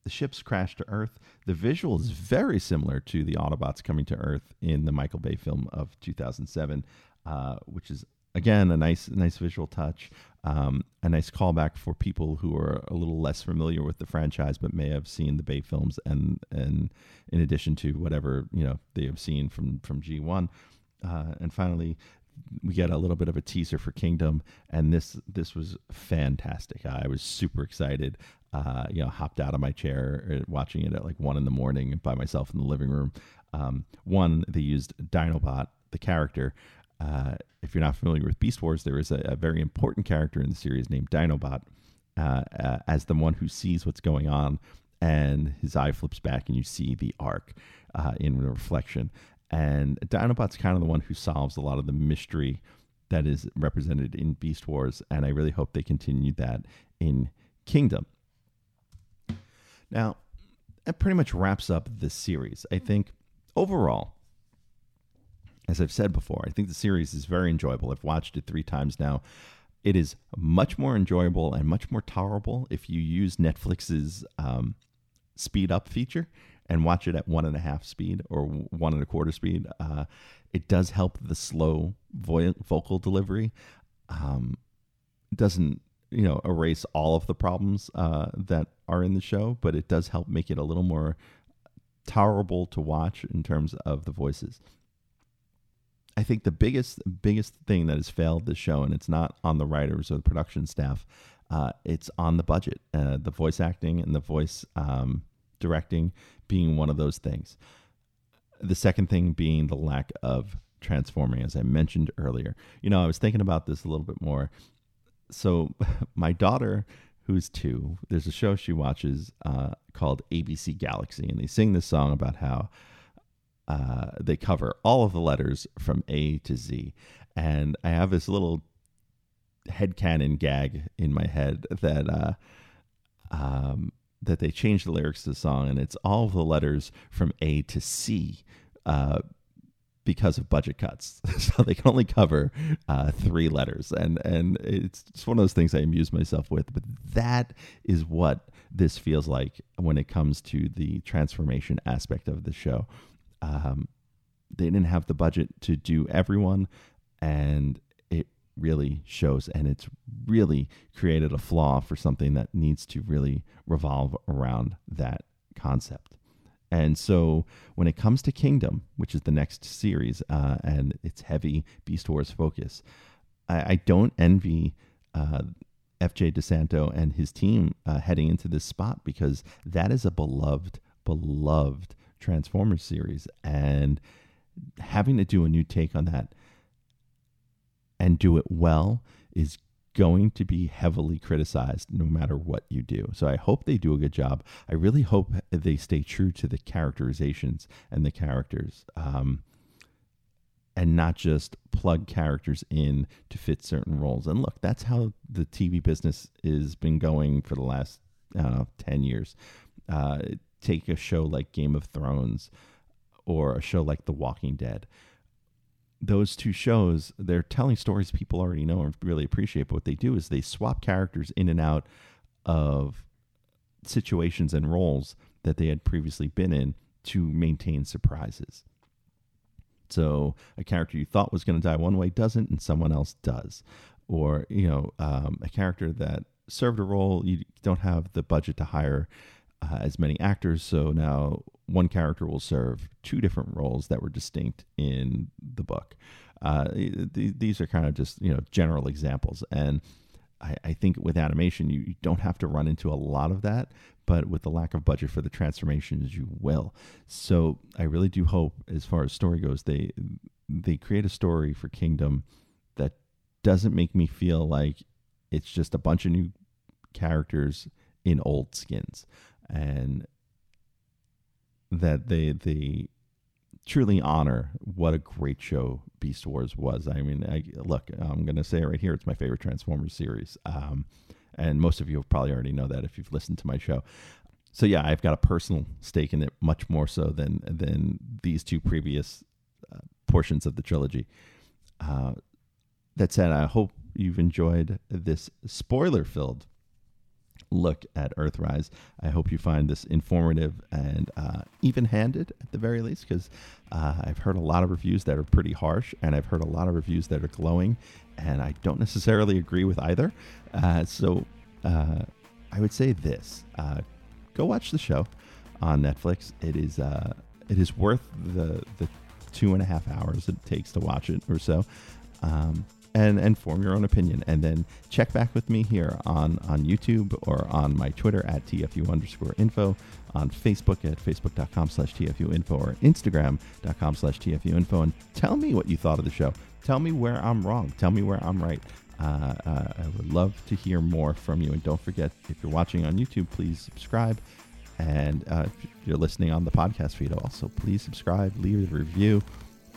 the ships crash to Earth. The visual is very similar to the Autobots coming to Earth in the Michael Bay film of 2007, uh, which is again a nice, nice visual touch, um, a nice callback for people who are a little less familiar with the franchise but may have seen the Bay films, and and in addition to whatever you know they have seen from from G1. Uh, and finally, we get a little bit of a teaser for Kingdom, and this this was fantastic. I was super excited. Uh, you know, hopped out of my chair uh, watching it at like one in the morning by myself in the living room. Um, one, they used Dinobot, the character. Uh, if you're not familiar with Beast Wars, there is a, a very important character in the series named Dinobot uh, uh, as the one who sees what's going on, and his eye flips back, and you see the Ark uh, in the reflection. And Dinobot's kind of the one who solves a lot of the mystery that is represented in Beast Wars, and I really hope they continue that in Kingdom. Now, that pretty much wraps up this series. I think overall, as I've said before, I think the series is very enjoyable. I've watched it three times now. It is much more enjoyable and much more tolerable if you use Netflix's um, speed up feature and watch it at one and a half speed or one and a quarter speed. Uh, it does help the slow vo- vocal delivery. Um, doesn't you know erase all of the problems uh, that are in the show, but it does help make it a little more tolerable to watch in terms of the voices. I think the biggest biggest thing that has failed this show, and it's not on the writers or the production staff, uh, it's on the budget, uh, the voice acting and the voice um, directing being one of those things. The second thing being the lack of transforming, as I mentioned earlier. You know, I was thinking about this a little bit more. So, my daughter, who's two, there's a show she watches uh, called ABC Galaxy, and they sing this song about how uh, they cover all of the letters from A to Z. And I have this little headcanon gag in my head that uh, um, that they changed the lyrics to the song, and it's all the letters from A to C. Uh, because of budget cuts, so they can only cover uh, three letters, and and it's just one of those things I amuse myself with. But that is what this feels like when it comes to the transformation aspect of the show. Um, they didn't have the budget to do everyone, and it really shows and it's really created a flaw for something that needs to really revolve around that concept. And so when it comes to kingdom which is the next series uh, and it's heavy beast wars focus i, I don't envy uh, fj desanto and his team uh, heading into this spot because that is a beloved beloved transformers series and having to do a new take on that and do it well is going to be heavily criticized no matter what you do. So I hope they do a good job. I really hope they stay true to the characterizations and the characters. Um, and not just plug characters in to fit certain roles. And look, that's how the TV business has been going for the last know, 10 years. Uh, take a show like Game of Thrones or a show like The Walking Dead those two shows, they're telling stories people already know and really appreciate. But what they do is they swap characters in and out of situations and roles that they had previously been in to maintain surprises. So a character you thought was going to die one way doesn't, and someone else does. or you know um, a character that served a role. You don't have the budget to hire uh, as many actors, so now one character will serve two different roles that were distinct in the book. Uh, th- these are kind of just you know general examples, and I, I think with animation you, you don't have to run into a lot of that, but with the lack of budget for the transformations, you will. So I really do hope, as far as story goes, they they create a story for Kingdom that doesn't make me feel like it's just a bunch of new characters in old skins, and that they they truly honor what a great show Beast Wars was. I mean, I, look, I'm going to say it right here. It's my favorite Transformers series. Um, and most of you probably already know that if you've listened to my show. So yeah, I've got a personal stake in it, much more so than than these two previous uh, portions of the trilogy. Uh, that said, I hope you've enjoyed this spoiler-filled look at Earthrise. I hope you find this informative and uh, even handed at the very least, because uh, I've heard a lot of reviews that are pretty harsh, and I've heard a lot of reviews that are glowing, and I don't necessarily agree with either. Uh, so uh, I would say this uh, go watch the show on Netflix. It is. Uh, it is worth the the two and a half hours it takes to watch it or so. Um, and and form your own opinion. And then check back with me here on on youtube or on my twitter at tfu underscore info on facebook at facebook.com slash tfu info or instagram.com slash tfu info. And tell me what you thought of the show. Tell me where i'm wrong. Tell me where i'm right. Uh, uh, i would love to hear more from you. And don't forget if you're watching on youtube please subscribe. And uh, if you're listening on the podcast feed also please subscribe leave a review.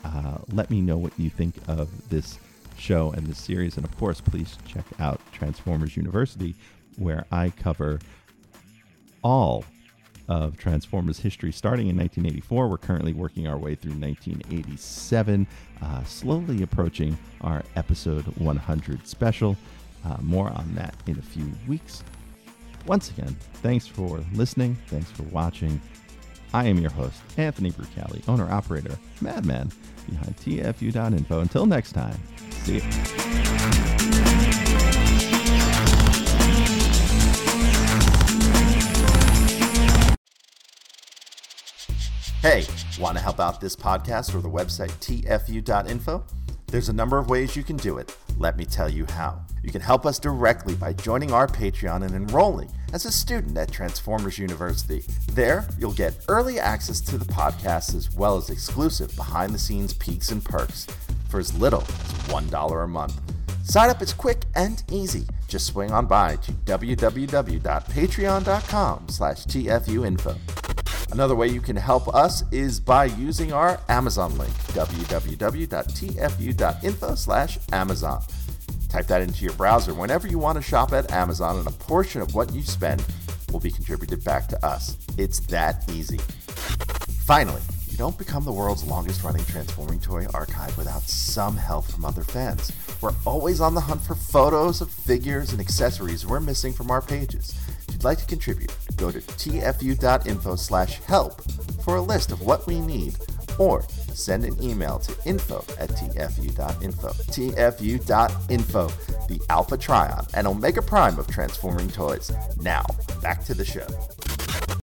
Uh, let me know what you think of this show and this series. And of course, please check out Transformers University, where I cover all of Transformers history starting in 1984. We're currently working our way through 1987, uh, slowly approaching our episode 100 special. Uh, more on that in a few weeks. Once again, thanks for listening. Thanks for watching. I am your host, Anthony Brucali, owner operator, Madman, behind TFU.info. Until next time, see you. Hey, want to help out this podcast or the website tfu.info? There's a number of ways you can do it. Let me tell you how. You can help us directly by joining our Patreon and enrolling as a student at Transformers University. There, you'll get early access to the podcast as well as exclusive behind the scenes peeks and perks for as little as $1 a month. Sign up is quick and easy. Just swing on by to www.patreon.com slash tfuinfo. Another way you can help us is by using our Amazon link, www.tfu.info slash Amazon. Type that into your browser whenever you want to shop at Amazon, and a portion of what you spend will be contributed back to us. It's that easy. Finally, you don't become the world's longest running transforming toy archive without some help from other fans. We're always on the hunt for photos of figures and accessories we're missing from our pages. If you'd like to contribute, go to tfu.info slash help for a list of what we need or send an email to info at tfu.info. tfu.info, the Alpha Trion and Omega Prime of transforming toys. Now, back to the show.